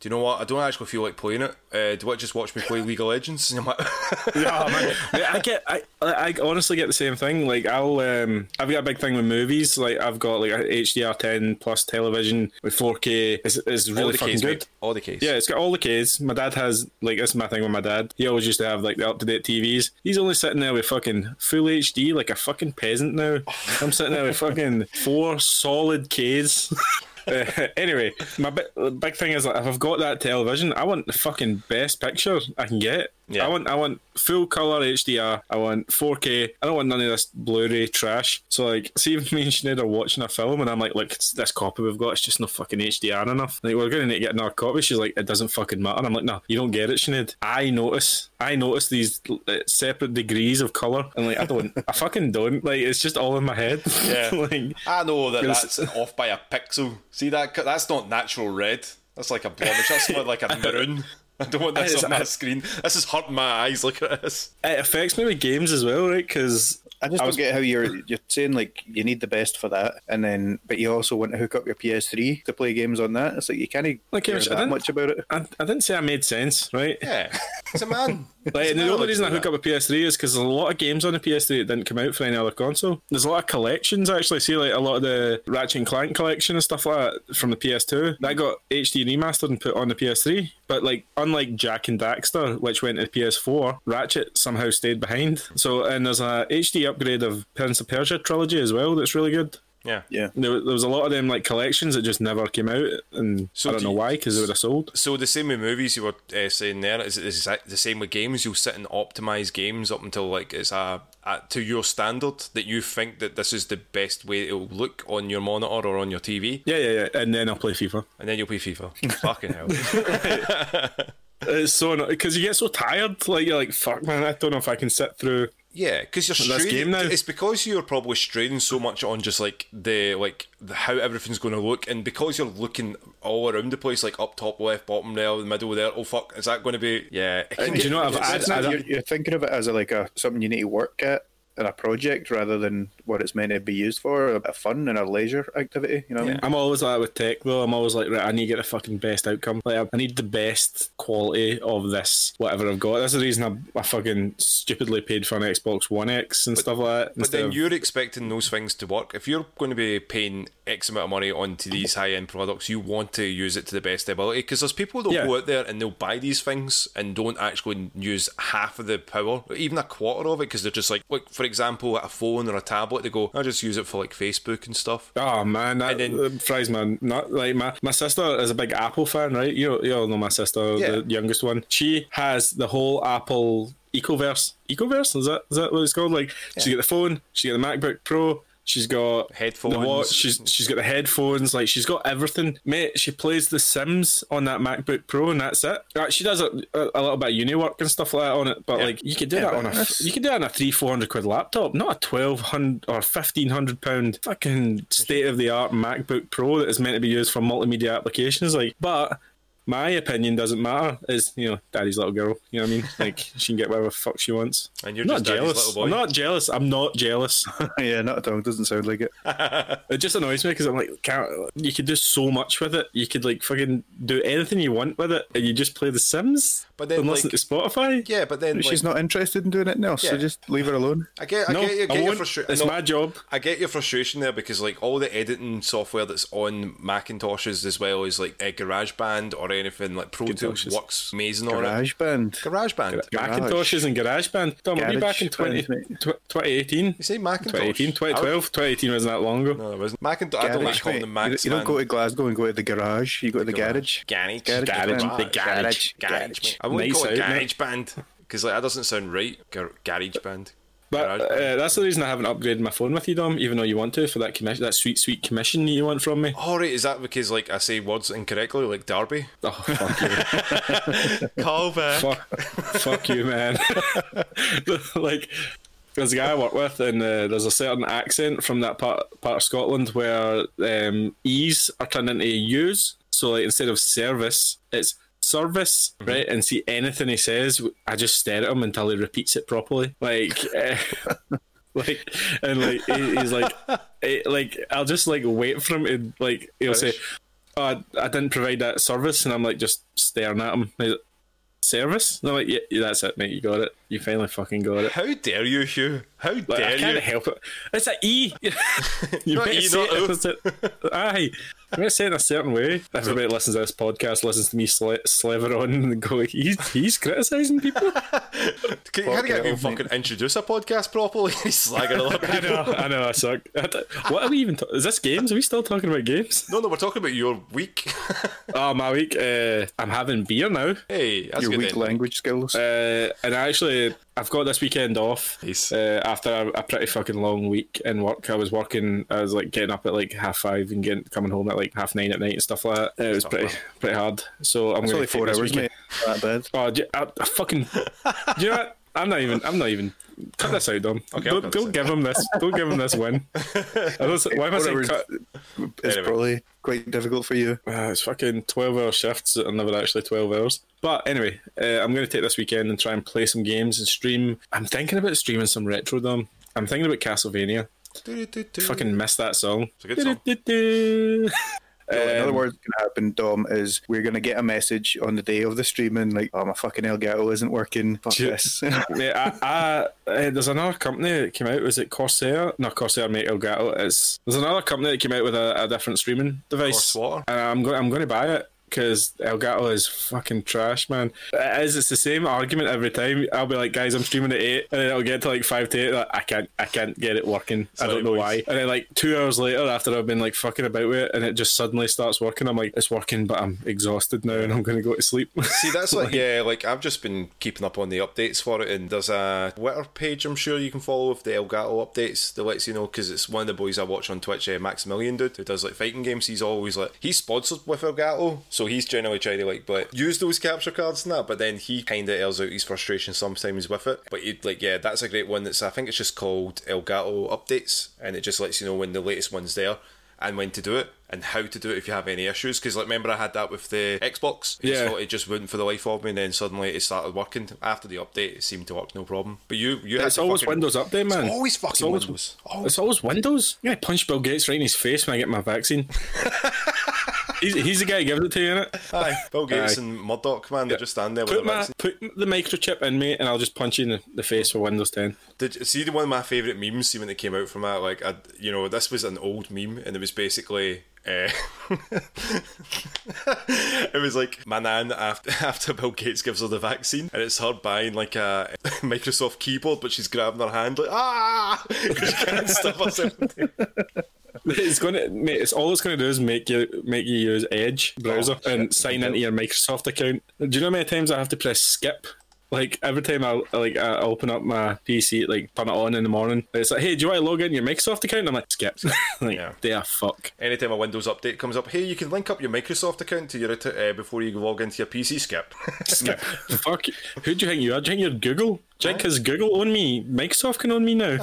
Do you know what? I don't actually feel like playing it. Uh, do you want to just watch me play League of Legends? *laughs* And I'm like, *laughs* Yeah, man. *laughs* I get, I, I honestly get the same thing. Like, I'll, um, I've got a big thing with movies. Like, I've got like a HDR10 plus television with 4K. It's, it's all really the fucking case, good. mate. All the case. Yeah, it's got all the Ks. My dad has like this is my thing with my dad. He always used to have like the up to date TVs. He's only sitting there with fucking full HD like a fucking peasant now. I'm sitting there with fucking four solid Ks. *laughs* Anyway, my bi- big thing is that if I've got that television, I want the fucking best picture I can get. Yeah. I want I want full color HDR. I want 4K. I don't want none of this Blu-ray trash. So like, see if *laughs* me and Sinead are watching a film and I'm like, look, it's this copy we've got. It's just not fucking HDR enough. Like we're gonna need to get another copy. She's like, it doesn't fucking matter. I'm like, no, you don't get it, Sinead. I notice. I notice these uh, separate degrees of color, and like I don't. I fucking don't. Like it's just all in my head. *laughs* Yeah. like I know that that's off by a pixel. See that? That's not natural red. That's like a blemish. That's more like a *laughs* maroon. *laughs* I don't want this It's- on my screen. This is hurting my eyes. Look at this. it affects me with games as well, right? Because I just don't get how you're you're saying like you need the best for that, and then but you also want to hook up your PS3 to play games on that. It's like you can't Like, care I that didn't- much about it. I, I didn't say I made sense, right? Yeah, *laughs* he's a man. Like, and the only reason I hook up a PS3 is because there's a lot of games on the PS3 that didn't come out for any other console. There's a lot of collections actually. See, like a lot of the Ratchet and Clank collection and stuff like that from the PS2 that got HD remastered and put on the PS3. But like, unlike Jak and Daxter, which went to PS4, Ratchet somehow stayed behind. So, and there's a HD upgrade of Prince of Persia trilogy as well. That's really good. Yeah. Yeah. There, there was a lot of them like collections that just never came out, and So I don't do know you- why because they would have sold. So the same with movies you were uh, saying there is it the the same with games. You'll sit and optimize games up until like it's a, a to your standard that you think that this is the best way it'll look on your monitor or on your TV, Yeah, yeah, yeah. And then I'll play FIFA. and then you'll play FIFA. *laughs* Fucking hell. It's so because you get so tired. Like you're like, fuck, man. I don't know if I can sit through. Yeah, because you're This straining. game now? It's because you're probably straining so much on just like the like the, how everything's going to look, and because you're looking all around the place, like up top left, bottom there, the middle there. Oh fuck, is that going to be? Yeah, it can do you know what I've it's- had- It's not- I you're, you're thinking of it as a, like a something you need to work at in a project rather than what it's meant to be used for, a bit of fun and a leisure activity. You know what I mean? I'm always like that with tech though. I'm always like, right, I need to get the fucking best outcome. Like, I need the best quality of this, whatever I've got. That's the reason I, I fucking stupidly paid for an Xbox One X and stuff like that. But then of- you're expecting those things to work. If you're going to be paying X amount of money onto these high end products, you want to use it to the best ability. Because there's people that'll Yeah. go out there and they'll buy these things and don't actually use half of the power, even a quarter of it, because they're just like, like for example, a phone or a tablet. They go, I just use it for like Facebook and stuff. Oh man, that And then- uh, fries man. Not like my my sister is a big Apple fan, right? You you all know my sister, Yeah. the youngest one. She has the whole Apple Ecoverse. Ecoverse is that is that what it's called? Like she's got the phone, she's got the MacBook Pro. She's got Headphones. The watch. She's she's got the headphones. Like she's got everything. Mate, she plays The Sims on that MacBook Pro, and that's it. Uh, She does a, a, a little bit of uni work and stuff like that on it. But Yeah. like you could do Yeah, that on a that's- you could do that on a three four hundred quid laptop, not a twelve hundred or fifteen hundred pound fucking state of the art MacBook Pro that is meant to be used for multimedia applications. Like, but my opinion doesn't matter. Is you know, daddy's little girl. You know what I mean? Like she can get whatever the fuck she wants. And you're not just jealous. boy. I'm not jealous. I'm not jealous. *laughs* *laughs* yeah, not at all. Doesn't sound like it. *laughs* it just annoys me because I'm like, can't, you could do so much with it. You could like fucking do anything you want with it, and you just play The Sims. But then, and listen like- to Spotify. Yeah, but then like, She's not interested in doing it now, so just leave her alone. I get, I no, get, I I get your frustration. It's my job. I get your frustration there because like all the editing software that's on Macintoshes as well as like uh, GarageBand or anything like Pro Tools works amazing on it. Garage band. GarageBand. Macintoshes and GarageBand. Tom, were you back in 20, tw- 2018? You say Macintosh? 2018, 2012, 2018 wasn't that long ago. No, it wasn't. Macintosh. I don't like Garage, calling them You, Macs. you don't go to Glasgow and go to the garage. You go to the garage. Garage. Garage Garage. band. The The garage. garage. Garage. Garage. I wouldn't Nice call it out, mate. garage band because like that doesn't sound right. Gar- garage band. But uh, that's the reason I haven't upgraded my phone with you, Dom, even though you want to for that commission, that sweet, sweet commission you want from me. Oh right, is that because like I say words incorrectly, like Derby? *laughs* Oh, fuck you. *laughs* Call back. fuck, fuck you, man. *laughs* like, there's a guy I work with, and uh, there's a certain accent from that part part of Scotland where um, E's are turned into U's. So, like, instead of service, it's service, right? And see anything he says, I just stare at him until he repeats it properly. Like, uh, *laughs* like, and like he, he's like, *laughs* eh, like I'll just like wait for him to like he'll say, oh, I, I didn't provide that service, and I'm like just staring at him. Like, service? And I'm like, yeah, yeah, that's it, mate. You got it. You finally fucking got it. How dare you, Hugh? How Like, dare I can't you? help it. It's an E. *laughs* you *laughs* Not better E, say not it O. in a cer- Aye. You better say it in a certain way. Everybody listens to this podcast, listens to me sle- slaver on and go, he's, he's criticising people. *laughs* Can you can't get me off, mate. fucking introduce a podcast properly? He's slagging other I people. know, I know, I suck. What are we even? Ta- is this games? Are we still talking about games? No, no, we're talking about your week. Oh, my week. Uh, I'm having beer now. hey, that's Your good. weak then. language skills. Uh, and actually, I've got this weekend off. Nice. Uh, after a, a pretty fucking long week in work, I was working. I was like getting up at like half five and getting coming home at like half nine at night and stuff like that. Uh, it was pretty bad. pretty hard. So I'm going only to four hours, mate. That bad. Oh, I, I fucking. do you know what? I'm not even. I'm not even. Cut this out, Dom. Okay, don't don't give him this. Don't give him this win. *laughs* I don't, why am I saying cut? is Anyway. probably quite difficult for you. Uh, it's fucking 12 hour shifts that are never actually 12 hours. But anyway, uh, I'm going to take this weekend and try and play some games and stream. I'm thinking about streaming some Retro Dom. I'm thinking about Castlevania. Do-do-do-do. Fucking missed that song. It's a good song. *laughs* In other Um, words, going to happen, Dom, is we're going to get a message on the day of the streaming like, "Oh, my fucking Elgato isn't working. Fuck Shit. this." *laughs* yeah, I, I, uh, there's another company that came out. Was it Corsair? No, Corsair mate Elgato. It's there's another company that came out with a, a different streaming device, Corswater? and I'm going. I'm going to buy it. Because Elgato is fucking trash, man. It is. It's the same argument every time. I'll be like, guys, I'm streaming at eight, and then it'll get to like five to eight. Like, I can't, I can't get it working. I don't know boys. why. And then like two hours later, after I've been like fucking about with it, and it just suddenly starts working. I'm like, it's working, but I'm exhausted now, and I'm going to go to sleep. *laughs* See, that's like, yeah, like I've just been keeping up on the updates for it, and there's a Twitter page I'm sure you can follow with the Elgato updates that lets you know because it's one of the boys I watch on Twitch, uh, Maximilian Dood, who does like fighting games. He's always like he's sponsored with Elgato, so he's generally trying to like but use those capture cards and that. But then he kind of airs out his frustration sometimes with it. But he like yeah, that's a great one. That's I think it's just called Elgato updates, and it just lets you know when the latest one's there. And when to do it, and how to do it if you have any issues. Because like, remember I had that with the Xbox. Just Yeah. it just wouldn't for the life of me, and then suddenly it started working. After the update, it seemed to work no problem. But you, you, had it's always fucking- Windows Update, man. It's always fucking It's always- Windows. Oh, It's always Windows. I'm gonna punch Bill Gates right in his face when I get my vaccine. *laughs* he's, he's the guy who gives it to you, innit? aye, Bill Gates Aye. and Murdoch, man, they just stand there with Put a my vaccine. put the microchip in me, and I'll just punch you in the, the face for Windows 10. Did you see the one of my favourite memes? See when it came out from that, like, I, you know, this was an old meme, and it was basically. Uh, *laughs* it was like my nan after, *laughs* after Bill Gates gives her the vaccine, and it's her buying like a *laughs* Microsoft keyboard, but she's grabbing her hand like ah, she can't stop herself. It's gonna, mate. It's all it's gonna do is make you make you use Edge browser Oh, and sign into your Microsoft account. Do you know how many times I have to press skip? Like every time I like I open up my PC, like turn it on in the morning, it's like, hey, do you want to log in your Microsoft account? And I'm like, skip. *laughs* like, Yeah. yeah, fuck. Anytime a Windows update comes up, hey, you can link up your Microsoft account to your uh, before you log into your PC. Skip. *laughs* Skip. fuck. Who do you think you are? Do you think you're Google? Do has Google own me, Microsoft can own me now?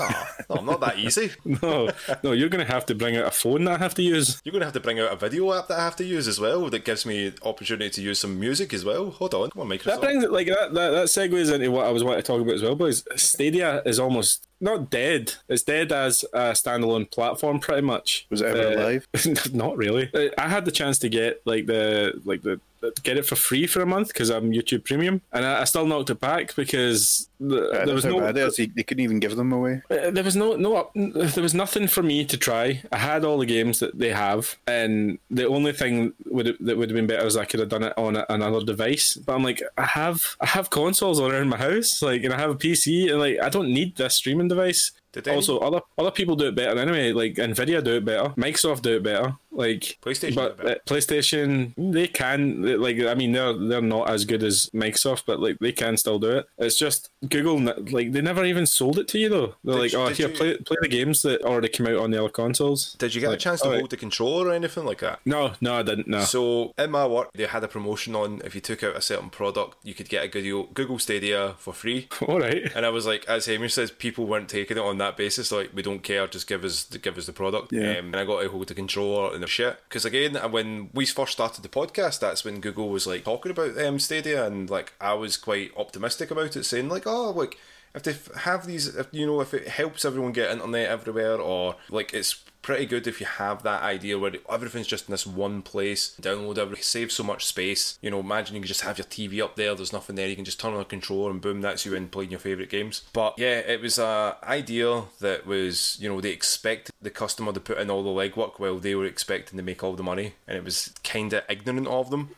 no, not that easy. *laughs* No, no, you're gonna have to bring out a phone that I have to use. You're going to have to bring out a video app that I have to use as well that gives me opportunity to use some music as well. Hold on, come on, Microsoft. That brings it like that, that. That segues into what I was wanting to talk about as well. Boys, Stadia is almost not dead. It's dead as a standalone platform, pretty much. Was it ever Uh, alive? *laughs* not really. Uh, I had the chance to get like the like the get it for free for a month because I'm YouTube Premium, and I, I still knocked it back because the, Uh, there was no bad it is. They, they couldn't even give them away. uh, there was no no there was nothing for me to try. I had all the games that they have, and the only thing would that would have been better is I could have done it on a, another device. But I'm like, I have I have consoles around my house, like, and I have a PC, and like, I don't need this streaming device. Did also, other other people do it better anyway. Like Nvidia do it better, Microsoft do it better. Like PlayStation but do it better. uh, PlayStation they can they- like I mean they're they're not as good as Microsoft, but like they can still do it. It's just Google like they never even sold it to you though. They're Did like, you- oh here you- play play the games that already came out on the other consoles. Did you get a chance to alright. hold the controller or anything like that? No, no, I didn't. No. So in my work, they had a promotion on if you took out a certain product, you could get a Google Google Stadia for free. *laughs* All right. And I was like, as Hamish says, people weren't taking it on that basis. Like, we don't care, just give us give us the product. Yeah. Um, and I got to hold the controller and the shit. Because again, when we first started the podcast, that's when Google was like talking about um, Stadia, and like I was quite optimistic about it, saying like, oh, like if they have these, if you know, if it helps everyone get internet everywhere, or like it's pretty good if you have that idea where everything's just in this one place, download everything, save so much space. You know, imagine you can just have your TV up there, there's nothing there, you can just turn on a controller and boom, that's you in playing your favourite games. But yeah, it was a idea that was, you know, they expect the customer to put in all the legwork while they were expecting to make all the money, and it was kind of ignorant of them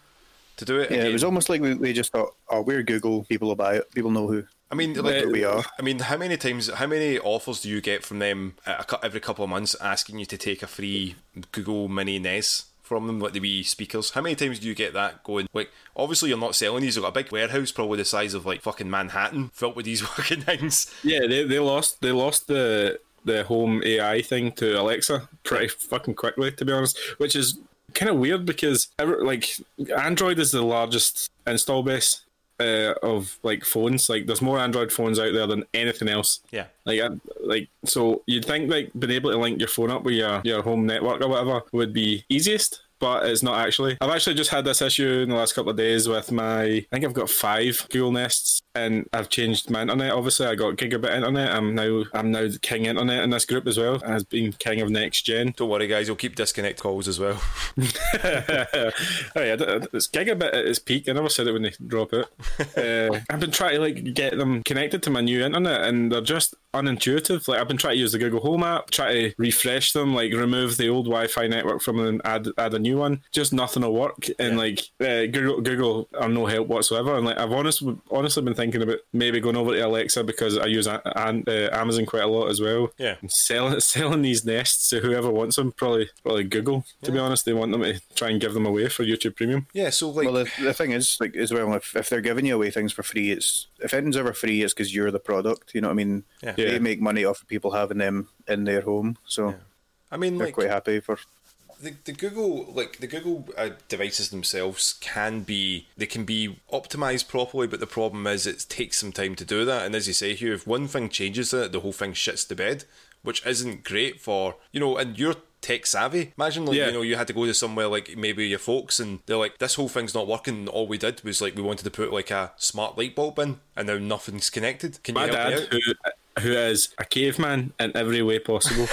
to do it. Yeah, Again, it was almost like we, we just thought, oh, we're Google, people will buy it, people know who. I mean, like, we are. I mean, how many times, how many offers do you get from them every couple of months asking you to take a free Google Mini Nest from them, like the wee speakers? How many times do you get that going? Like, obviously, you're not selling these. You've got a big warehouse, probably the size of like fucking Manhattan, filled with these *laughs* fucking things. Yeah, they, they lost they lost the the home AI thing to Alexa pretty fucking quickly, to be honest. Which is kind of weird because ever, like Android is the largest install base uh, of like phones. Like there's more Android phones out there than anything else. Yeah. Like, I, like so you'd think like being able to link your phone up with your, your home network or whatever would be easiest, but it's not actually. I've actually just had this issue in the last couple of days with my. I think I've got five Google Nests, and I've changed my internet. Obviously, I got gigabit internet. I'm now I'm now king internet in this group as well. As been king of next gen. Don't worry, guys. You'll keep disconnect calls as well. *laughs* oh yeah, it's gigabit at its peak. I never said it when they drop it. *laughs* Uh, I've been trying to like get them connected to my new internet, and they're just unintuitive. Like I've been trying to use the Google Home app, try to refresh them, like remove the old Wi-Fi network from them add add a new one. Just nothing will work. And like uh, Google Google are no help whatsoever. And like I've honestly honestly been thinking about maybe going over to Alexa because I use a- an- uh, Amazon quite a lot as well. Yeah. And selling *laughs* selling these nests to whoever wants them. Probably probably Google. To be honest, they want them to try and give them away for YouTube Premium. Yeah, so like, Well, the, the thing is, like as well, if, if they're giving you away things for free, it's if anything's ever free, it's because you're the product. You know what I mean? Yeah. They Yeah. make money off of people having them in their home, so I mean, they're like, quite happy for. the, the Google like the Google uh, devices themselves can be they can be optimized properly, but the problem is it takes some time to do that. And as you say, Hugh, if one thing changes it, the whole thing shits the bed, which isn't great for you know. And you're tech savvy. Imagine like Yeah. you know you had to go to somewhere like maybe your folks, and they're like, this whole thing's not working. All we did was like we wanted to put like a smart light bulb in, and now nothing's connected. Can you My dad, out? who who is a caveman in every way possible,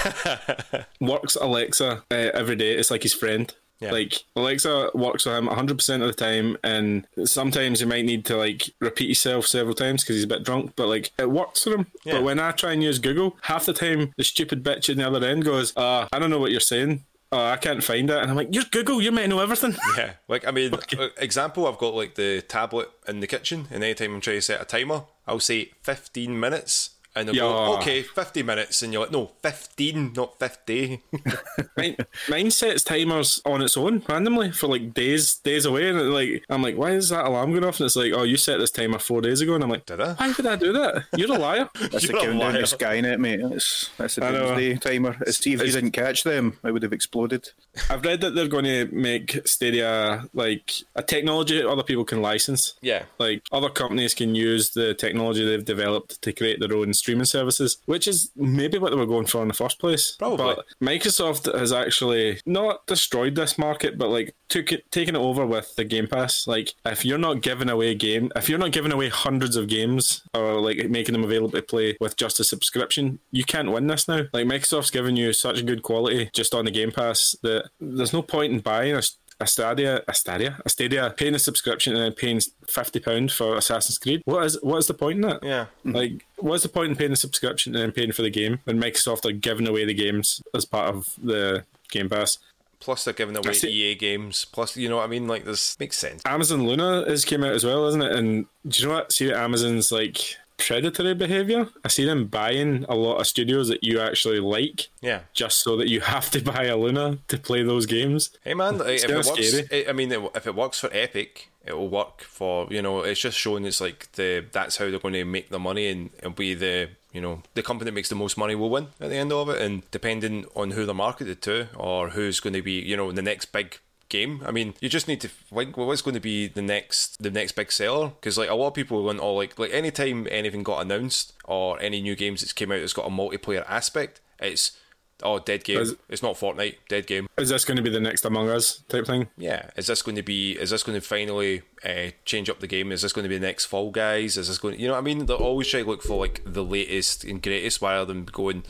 *laughs* works Alexa uh, every day. It's like his friend. Yeah. Like Alexa works with him 100% of the time, and sometimes you might need to like repeat yourself several times because he's a bit drunk. But like it works for him. Yeah. But when I try and use Google, half the time the stupid bitch in the other end goes, "Uh, I don't know what you're saying. Uh, I can't find it." And I'm like, "You're Google. Meant to know everything." *laughs* Yeah, like I mean, *laughs* uh, example, I've got like the tablet in the kitchen, and anytime I'm trying to set a timer, I'll say 15 minutes, and they'll go, Yeah. okay, 50 minutes, and you're like, no, 15, not 50. *laughs* mine, mine sets timers on its own randomly for like days days away, and like I'm like, why is that alarm going off? And it's like, oh, you set this timer four days ago, and I'm like, Did I? Why would I do that? You're a liar. *laughs* That's You're a countdown liar. to Skynet, mate. That's that's the I know. doomsday timer. It's, See if you didn't catch them, I would have exploded. I've read that they're going to make Stadia like a technology that other people can license. Yeah. Like other companies can use the technology they've developed to create their own streaming services, which is maybe what they were going for in the first place. Probably. But Microsoft has actually not destroyed this market, but like took it, taken it over with the Game Pass. Like if you're not giving away game, if you're not giving away hundreds of games or like making them available to play with just a subscription, you can't win this now. Like Microsoft's giving you such good quality just on the Game Pass that there's no point in buying a a Stadia, a Stadia, a Stadia, paying a subscription and then paying fifty pound for Assassin's Creed. What is what is the point in that? Yeah. Mm-hmm. Like, what's the point in paying a subscription and then paying for the game when Microsoft are giving away the games as part of the Game Pass? Plus, they're giving away see- EA games. Plus, you know what I mean? Like, this makes sense. Amazon Luna has came out as well, isn't it? And do you know what? See Amazon's like predatory behavior. I see them buying a lot of studios that you actually like. Yeah. Just so that you have to buy a Luna to play those games. Hey man, like, if it works, scary. it, I mean, if it works for Epic, it will work for you know. It's just showing it's like the that's how they're going to make the money, and it'll be the you know the company that makes the most money will win at the end of it. And depending on who they're marketed to, or who's going to be you know the next big game. I mean, you just need to think what's going to be the next the next big seller because like a lot of people went all like like anytime anything got announced or any new games that's came out that's got a multiplayer aspect, it's oh dead game. Is- It's not Fortnite, dead game. Is this going to be the next Among Us type thing? Yeah, is this going to be? Is this going to finally uh, change up the game? Is this going to be the next Fall Guys? Is this going? You know what I mean? They're always trying to look for like the latest and greatest, rather than going,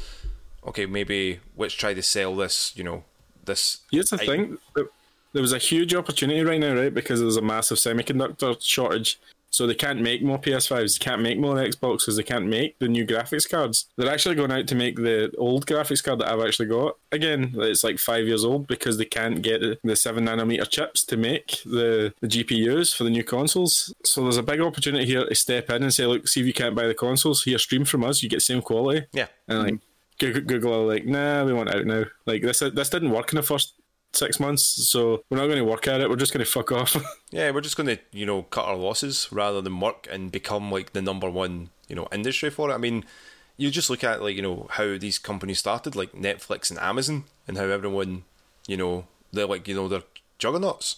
okay, maybe let's try to sell this. You know, this. Here's the item. thing: there- was a huge opportunity right now, right? Because there's a massive semiconductor shortage, so they can't make more PS5s, they can't make more Xboxes, they can't make the new graphics cards. They're actually going out to make the old graphics card that I've actually got again. It's like five years old because they can't get the seven nanometer chips to make the, the GPUs for the new consoles. So there's a big opportunity here to step in and say, look, see if you can't buy the consoles here, stream from us, you get same quality. Yeah, And like mm-hmm. Google, Google are like, nah, we want out now. Like this, this didn't work in the first six months, so we're not going to work at it. We're just going to fuck off. *laughs* yeah. We're just going to you know cut our losses rather than work and become like the number one you know industry for it. I mean. You just look at like you know how these companies started, like Netflix and Amazon, and how everyone, you know, they're like you know they're juggernauts.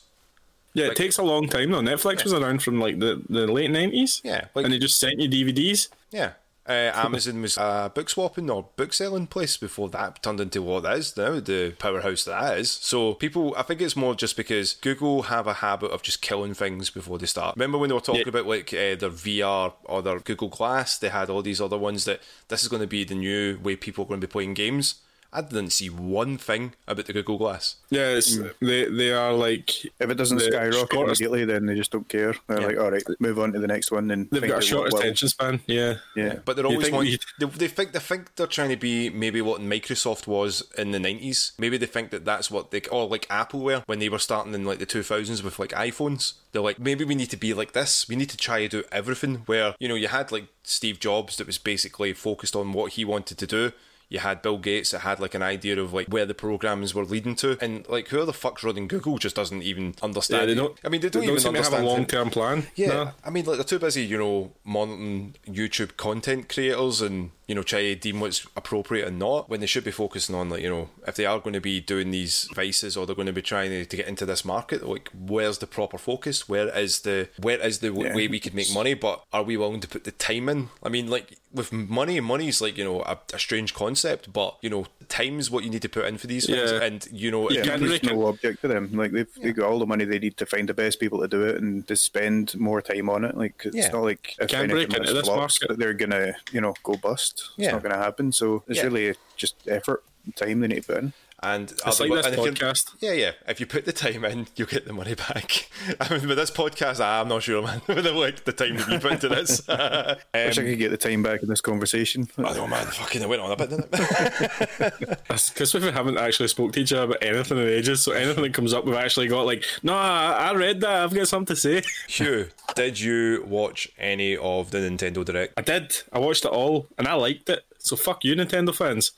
yeah, Like- it takes a long time though. Netflix was around from like the, the late nineties. Yeah, like- and they just sent you DVDs. Yeah. Uh, Amazon was a book swapping or book selling place before that turned into what it is now, the powerhouse that that is. So people, I think it's more just because Google have a habit of just killing things before they start. Remember when they were talking Yeah. about like uh, their VR or their Google Glass? They had all these other ones that this is going to be the new way people are going to be playing games. I didn't see one thing about the Google Glass. Yeah, it's, hmm. they they are like If it doesn't skyrocket shortest- immediately, then they just don't care. They're Yeah. like, all right, move on to the next one. And they've got a short what will. attention span. Yeah, Yeah, But they're always think want, they, they think they think they're trying to be maybe what Microsoft was in the nineties. Maybe they think that that's what they or like Apple were when they were starting in like the two thousands with like iPhones. They're like maybe we need to be like this. We need to try to do everything. Where you know you had like Steve Jobs that was basically focused on what he wanted to do. You had Bill Gates that had like an idea of like where the programs were leading to, and like who the fuck's running Google just doesn't even understand. yeah. They don't. I mean, they don't, they even seem to have a long term plan. Yeah, No. I mean, like they're too busy, you know, monitoring YouTube content creators and you know try to deem what's appropriate and not. When they should be focusing on like you know if they are going to be doing these vices or they're going to be trying to, to get into this market, like where's the proper focus? Where is the where is the w Yeah. way we could make money? But are we willing to put the time in? I mean, like with money, money's like you know a, a strange concept, but you know time's what you need to put in for these things, Yeah. and you know yeah, can't there's reckon- no object to them. Like they've, they've got all the money they need to find the best people to do it and to spend more time on it. Like it's Yeah. not like if Can't break into this flops market. they're gonna, you know, go bust. It's Yeah. not gonna happen. So it's Yeah. really just effort, and time they need to put in. And It's like this and if you're- podcast. Yeah, yeah. If you put the time in, you'll get the money back. *laughs* I mean, with this podcast, I'm not sure, man. *laughs* with the, like the time that you put into this. *laughs* um, Wish I could get the time back in this conversation. I know, man. Fucking, it went on a bit, didn't it? Because we haven't actually spoke to each other about anything in ages, so anything that comes up, we've actually got like, no, I, I read that. I've got something to say. Hugh, did you watch any of the Nintendo Direct? I did. I watched it all, and I liked it. So fuck you, Nintendo fans.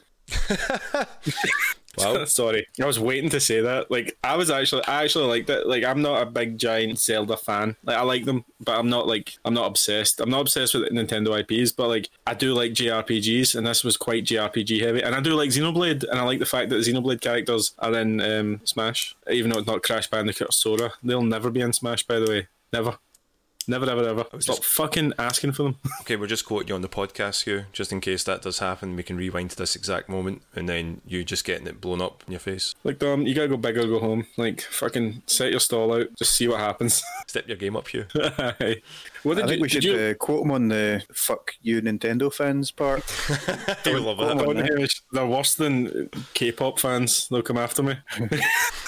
Well, *laughs* Sorry, I was waiting to say that. Like, I was actually, I actually liked it. Like, I'm not a big giant Zelda fan. Like, I like them, but I'm not like, I'm not obsessed. I'm not obsessed with Nintendo IPs, but like, I do like JRPGs, and this was quite JRPG heavy. And I do like Xenoblade, and I like the fact that the Xenoblade characters are in um, Smash, even though it's not Crash Bandicoot or Sora. They'll never be in Smash, by the way. Never. Never, ever, ever. Stop just- fucking asking for them. *laughs* okay, we're just quoting you on the podcast, Hugh, just in case that does happen. We can rewind to this exact moment, and then you just getting it blown up in your face. like, Dom, you gotta go big or go home. Like, fucking set your stall out. Just see what happens. *laughs* Step your game up, Hugh. What did I think you, we should you, uh, quote him on the "fuck you, Nintendo fans" part. *laughs* I would love Come that. on. Don't They're worse than K-pop fans. They'll come after me. *laughs*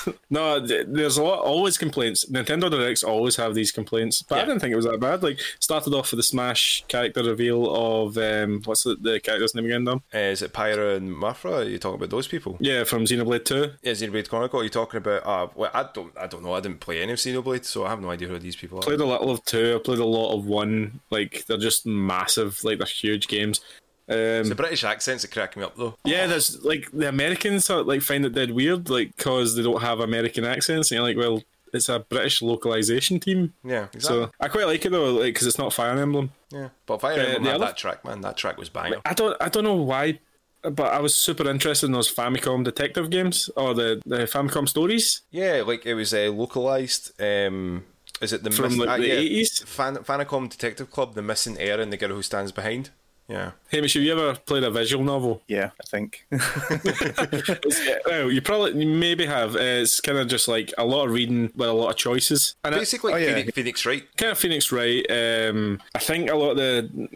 *laughs* no, there's a lot, always complaints. Nintendo Directs always have these complaints, but I didn't think it was that bad. Like, started off with the Smash character reveal of um, what's the, the character's name again, Dom? Uh, is it Pyra and Mythra? Are you talking about those people? Yeah, from Xenoblade Two. Yeah, Xenoblade Chronicle. Are you talking about? Uh, well, I don't, I don't know. I didn't play any of Xenoblade, so I have no idea who these people are. Played a little of two. I played a lot of one. Like, they're just massive. Like, they're huge games. Um, the British accents are cracking me up though. Yeah, there's like the Americans are, like find it dead weird, like because they don't have American accents, and you're like, well, it's a British localization team, Yeah, exactly. so I quite like it though, like because it's not Fire Emblem. yeah, but I remember the had other- that track, man, that track was banger. I don't, I don't know why, but I was super interested in those Famicom detective games or the the Famicom stories. Yeah, like it was uh, localized. Um, is it the From, miss- like, uh, the yeah, 80s? Fan- Famicom Detective Club, the missing heir and the girl who stands behind. Yeah, Hamish, have you ever played a visual novel? Yeah, I think. *laughs* Well, you probably, you maybe have. Uh, it's kind of just like a lot of reading with a lot of choices, and it, basically oh, yeah. Phoenix, Phoenix Wright. kind of Phoenix Wright. Um, I think a lot of the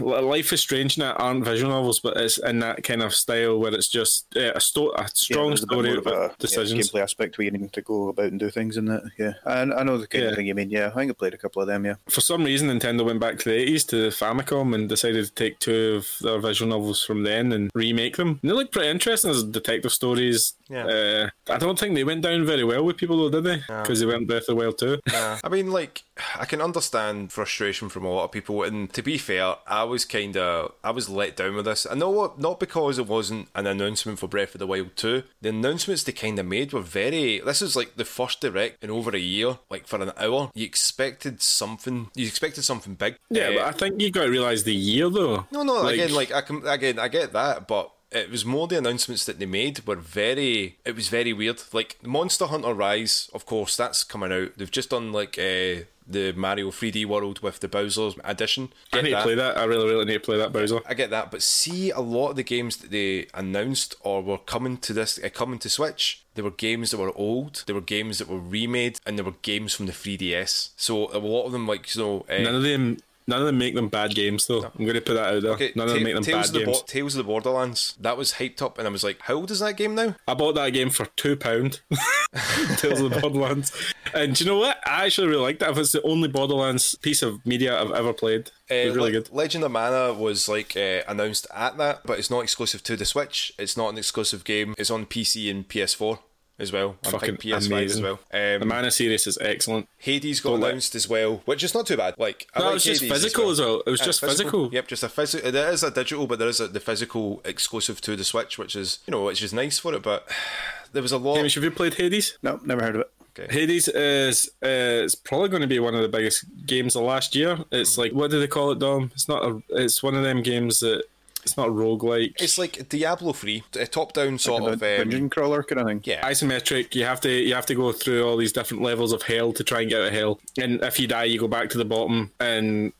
*sighs* Life is Strange and it aren't visual novels, but it's in that kind of style where it's just uh, a, sto- a strong there's a bit story more of about a decisions. yeah, gameplay aspect where you need to go about and do things in that. Yeah, I, I know the kind Yeah. of thing you mean. Yeah, I think I played a couple of them. Yeah, For some reason, Nintendo went back to the 80s to Famicom and decided to take two of their visual novels from then and remake them. And they look pretty interesting as detective stories. Yeah. Uh, I don't think they went down very well with people, though, did they? Because they went Breath of the Wild two. I mean, like, I can understand frustration from a lot of people, and to be fair, I was kind of, I was let down with this. I know what, not because it wasn't an announcement for Breath of the Wild 2. The announcements they kind of made were very. This is like the first direct in over a year, like for an hour. You expected something. You expected something big. Yeah, Uh, but I think you got to realise the year, though. No, no. again, like I can, again, I get that, but it was more the announcements that they made were very. It was very weird. Like Monster Hunter Rise, of course, that's coming out. They've just done like uh, the Mario 3D World with the Bowser's edition. I need to that. play that. I really, really need to play that, Bowser. I get that, but see, a lot of the games that they announced or were coming to this, uh, coming to Switch, there were games that were old. there were games that were remade, and there were games from the 3DS. So a lot of them, like you know, uh, None of them None of them make them bad games, though. I'm going to put that out there. Okay, None of them make them Tales, bad the games. Bo- Tales of the Borderlands. That was hyped up, and I was like, how old is that game now? I bought that game for two pound. *laughs* *laughs* Tales of the Borderlands, and do you know what? I actually really liked that. It's the only Borderlands piece of media I've ever played. It was Uh, really Le- good. Legend of Mana was like uh, announced at that, but it's not exclusive to the Switch. It's not an exclusive game. It's on PC and PS4 as well. I Fucking PS5 as amazing. well. The Um, Mana series is excellent. Hades got Don't let- announced as well, which is not too bad. Like I No, like it was just physical as well. It was Uh, just physical. Yep, just a physical. There is a digital, but there is a, the physical exclusive to the Switch, which is you know which is nice for it. But *sighs* there was a lot. Hamish, have you played Hades? No, never heard of it. Okay. Hades is uh, it's probably going to be one of the biggest games of last year. It's like what do they call it, Dom? It's not a. It's one of them games that it's not a roguelike. It's like Diablo three, a top-down sort A of. Um, dungeon crawler kind of thing. yeah, isometric. You have to you have to go through all these different levels of hell to try and get out of hell. And if you die, you go back to the bottom, and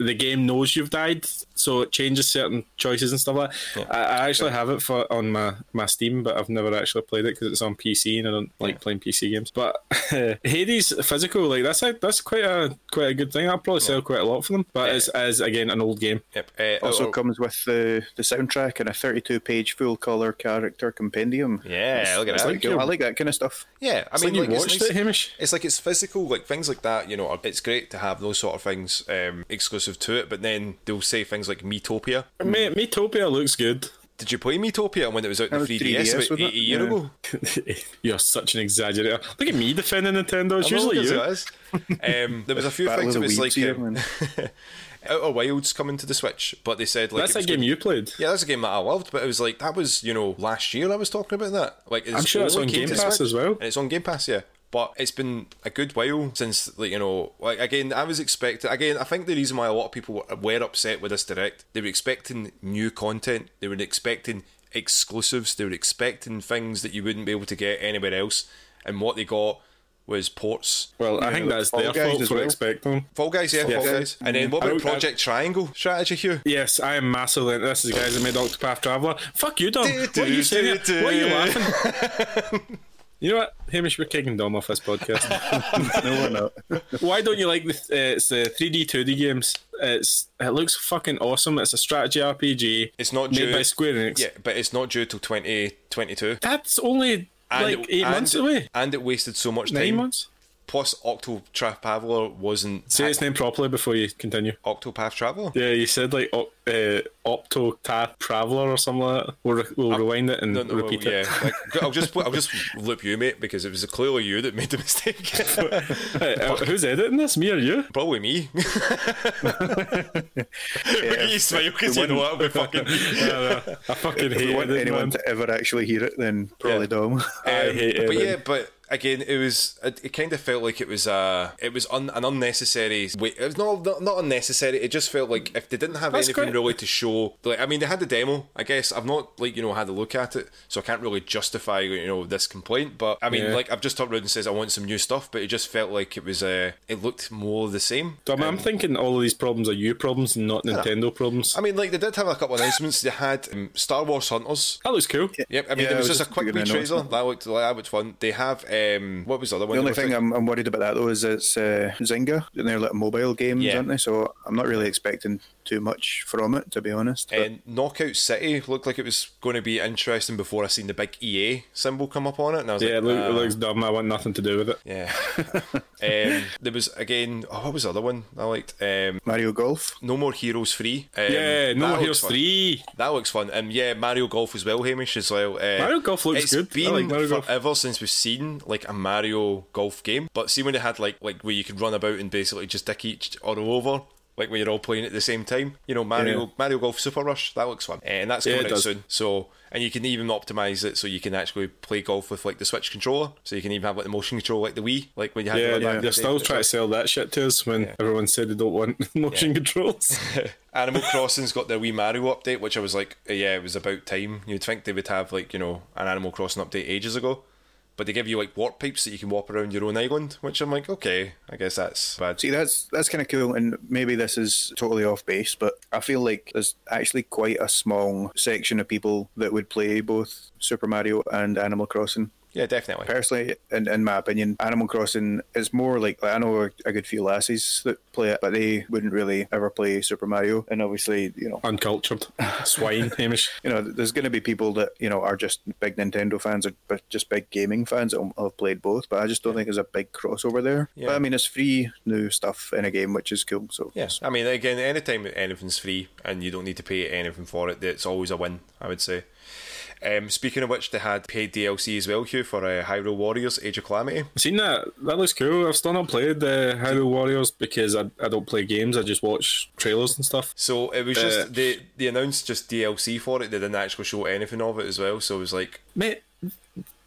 the game knows you've died, so it changes certain choices and stuff like. that. I, I actually have it for on my my Steam, but I've never actually played it because it's on PC and I don't like playing PC games. But *laughs* Hades physical, like that's a, that's quite a quite a good thing. I'll probably sell quite a lot for them. But it's as again an old game. Yep. Uh, Also oh, comes with the, the soundtrack and a 32 page full color character compendium. Yeah, look at that. like, I like that kind of stuff. yeah, I It's mean, like you like, watched it's nice- it, Hamish. It's like it's physical, like things like that. You know, it's great to have those sort of things um, exclusive to it. But then they'll say things like Miitopia. Me- Miitopia looks good. Did you play Miitopia when it was out in the 3DS, 3DS, about wasn't it? years Yeah. ago? *laughs* You're such an exaggerator. Look at me defending Nintendo. It's I know, usually you. it is. *laughs* Um, there was a few Battle things. of It the was like Weeds here, um, man. *laughs* Outer Wilds coming to the Switch, but they said like That's a game gonna- you played. Yeah, that's a game that I loved, but it was like that was you know last year I was talking about that. Like it's I'm sure it's on Game Pass Switch, as well. and it's on Game Pass, yeah. But it's been a good while since like you know like again I was expecting again I think the reason why a lot of people were- were upset with this direct they were expecting new content they were expecting exclusives they were expecting things that you wouldn't be able to get anywhere else and what they got was ports Well, I think that's Fall their Guys fault as for well. expecting. Fall Guys yeah, Fall Guys. Guys and then what about don't- I- Project Triangle strategy Hugh Yes, I am massively. This is the guys that made Octopath Traveler. Fuck you, Dom. What are you saying? here? Why are you laughing? *laughs* You know what, Hamish, we're kicking Dom off this podcast. *laughs* no, we're not. *laughs* Why don't you like the? Uh, it's the 3D 2D games. It's it looks fucking awesome. It's a strategy RPG. It's not made due- by Square Enix. yeah but it's not due till 2022 That's only like it- eight and- months away. and it wasted so much Nine time months. Plus Octopath Traveler wasn't Say its name properly before you continue. Octopath Traveler Yeah, you said like op- uh, Optotath Traveler or something like that. We'll, re- we'll rewind it and No, no, repeat yeah. it. Like, *laughs* I'll just I'll just loop you, mate, because it was clearly you that made the mistake. *laughs* Hey, uh, who's editing this? Me or you? Probably me. *laughs* you smile because you know it'll be fucking. I fucking If we hate want it, anyone man. to ever actually hear it, then probably Yeah. Dom. I Um, it. but it. yeah, but again, it was it, it kind of felt like it was uh it was un, an unnecessary. Wait, it was not, not not unnecessary. It just felt like if they didn't have That's anything quite- really to show, like I mean, they had the demo. I guess I've not like you know had a look at it, so I can't really justify you know this complaint. But I mean, Yeah. like I've just turned around and says I want some new stuff, but it just felt like it was uh it looked more the same. Dom, I'm thinking all of these problems are you problems and not Nintendo problems. I mean, like they did have a couple of announcements. They had um, Star Wars Hunters. That looks cool. Yep, I mean Yeah, it was I was just a just quick thinking wee trailer. That looked like that was fun. They have um what was the other one? The only thing I'm, I'm worried about that though is it's uh, Zynga and they're like mobile games, Yeah. aren't they? So I'm not really expecting too much from it, to be honest. But And Knockout City looked like it was going to be interesting before I seen the big EA symbol come up on it, and I was Yeah, like, look, it "Ah." looks dumb. I want nothing to do with it. yeah. *laughs* um, there was again, oh, what was the other one I liked? Um, Mario Golf. no More Heroes Three. Um, Yeah, No that More looks Heroes fun. 3. That looks fun, and yeah, Mario Golf as well, Hamish as well. Uh, Mario Golf looks it's good. I been like Mario Golf. forever since we've seen like a Mario Golf game, but see when they had like like where you could run about and basically just dick each other over. Like when you're all playing at the same time, you know Mario Yeah. Mario Golf Super Rush that looks fun, eh, and that's coming it out does. soon. So and you can even optimize it so you can actually play golf with like the Switch controller, so you can even have like the motion control like the Wii, like when you had Yeah, the yeah. They're still trying to sell that shit to us when everyone said they don't want *laughs* motion controls. *laughs* Animal Crossing's got their wee Mario update, which I was like, yeah, it was about time. You'd think they would have like you know an Animal Crossing update ages ago, but they give you like warp pipes that you can warp around your own island, which I'm like, okay, I guess that's bad. See, that's that's kind of cool, and maybe this is totally off base, but I feel like there's actually quite a small section of people that would play both Super Mario and Animal Crossing Yeah, definitely. Personally, in, in my opinion, Animal Crossing is more like, like I know a, a good few lassies that play it, but they wouldn't really ever play Super Mario. And obviously, you know, Uncultured *laughs* swine, Hamish. you know, there's going to be people that you know are just big Nintendo fans or but just big gaming fans that have played both. But I just don't think there's a big crossover there. Yeah. But I mean, it's free new stuff in a game, which is cool. So Yes, I mean, again, anytime anything's free and you don't need to pay anything for it, it's always a win. I would say. Um, speaking of which, they had paid DLC as well, Hugh, for uh, Hyrule Warriors: Age of Calamity. Seen that? That looks cool. I've still not played uh, Hyrule Warriors because I, I don't play games. I just watch trailers and stuff. So it was Uh, just they they announced just DLC for it. They didn't actually show anything of it as well. So it was like Mate,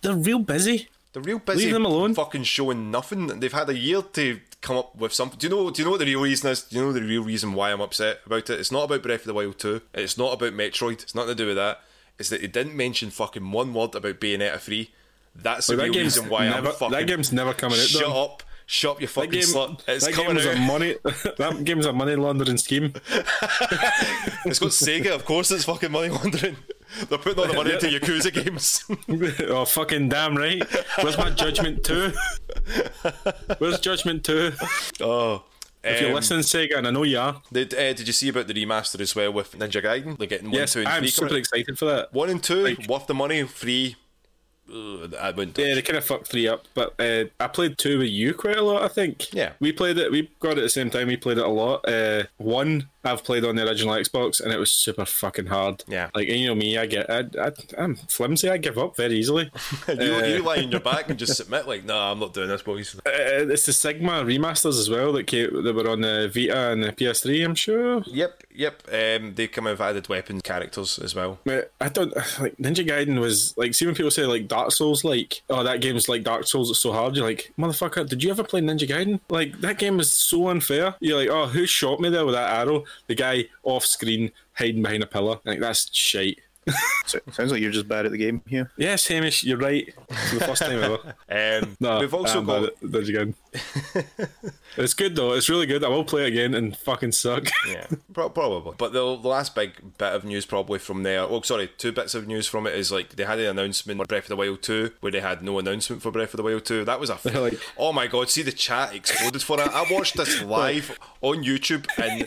they're real busy. they're real busy. Leave them alone. Fucking showing nothing. They've had a year to come up with something. Do you know? Do you know what the real reason is? Do you know the real reason why I'm upset about it? It's not about Breath of the Wild two. It's not about Metroid. It's nothing to do with that. It's that they didn't mention fucking one word about Bayonetta three. That's the Like, real that reason why never, I'm fucking. that game's never coming out. Shut though. up. Shut up, you fucking That game, slut. It's that coming game's out. a money. *laughs* that game's a money laundering scheme. *laughs* It's got Sega, of course. It's fucking money laundering. They're putting all the money into Yakuza games. *laughs* oh fucking damn right! Where's my Judgment Two? Where's Judgment Two? oh. If you're Um, listening, Sega, and I know you are, Did, uh, did you see about the remaster as well with Ninja Gaiden? They're getting one, yes, two, and I'm super coming excited for that. One and two, Like- worth the money, free. Ugh, I wouldn't. Yeah, they kind of fucked three up, but uh, I played two with you quite a lot. I think. Yeah. we played it. We got it at the same time. We played it a lot. Uh, one I've played on the original Xbox, and it was super fucking hard. Yeah. like you know me, I get, I, I, I'm flimsy. I give up very easily. *laughs* you, uh, you lie on your back and just submit like, nah, I'm not doing this, boys. *laughs* Uh, it's the Sigma remasters as well that came, that were on the Vita and the PS3. I'm sure. Yep, yep. Um, they come with added weapon characters as well. But I don't *sighs* like Ninja Gaiden was like. See when people say like Dark Souls, like oh that game's like Dark Souls, it's so hard. You're like motherfucker, did you ever play Ninja Gaiden? Like that game was so unfair. You're like oh who shot me there with that arrow? The guy off screen hiding behind a pillar. Like that's shite. *laughs* so, sounds like you're just bad at the game here. Yes, Hamish, you're right. For the first time ever. *laughs* Um, No, we've also I'm got bad at Ninja Gaiden. *laughs* it's good though. It's really good. I will play it again and fucking suck. yeah, pro- probably. But the, the last big bit of news probably from there, well, sorry, two bits of news from it is like they had an announcement for Breath of the Wild 2 where they had no announcement for Breath of the Wild 2. That was a. F- like- oh my god, see the chat exploded for it. I watched this live on YouTube and.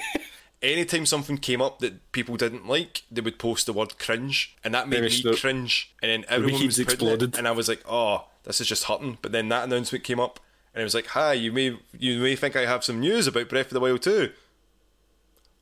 Anytime something came up that people didn't like, they would post the word cringe, and that made me the- cringe. And then everyone was putting it, and I was like, "Oh, this is just hurting." But then that announcement came up, and it was like, "Hi, you may you may think I have some news about Breath of the Wild 2.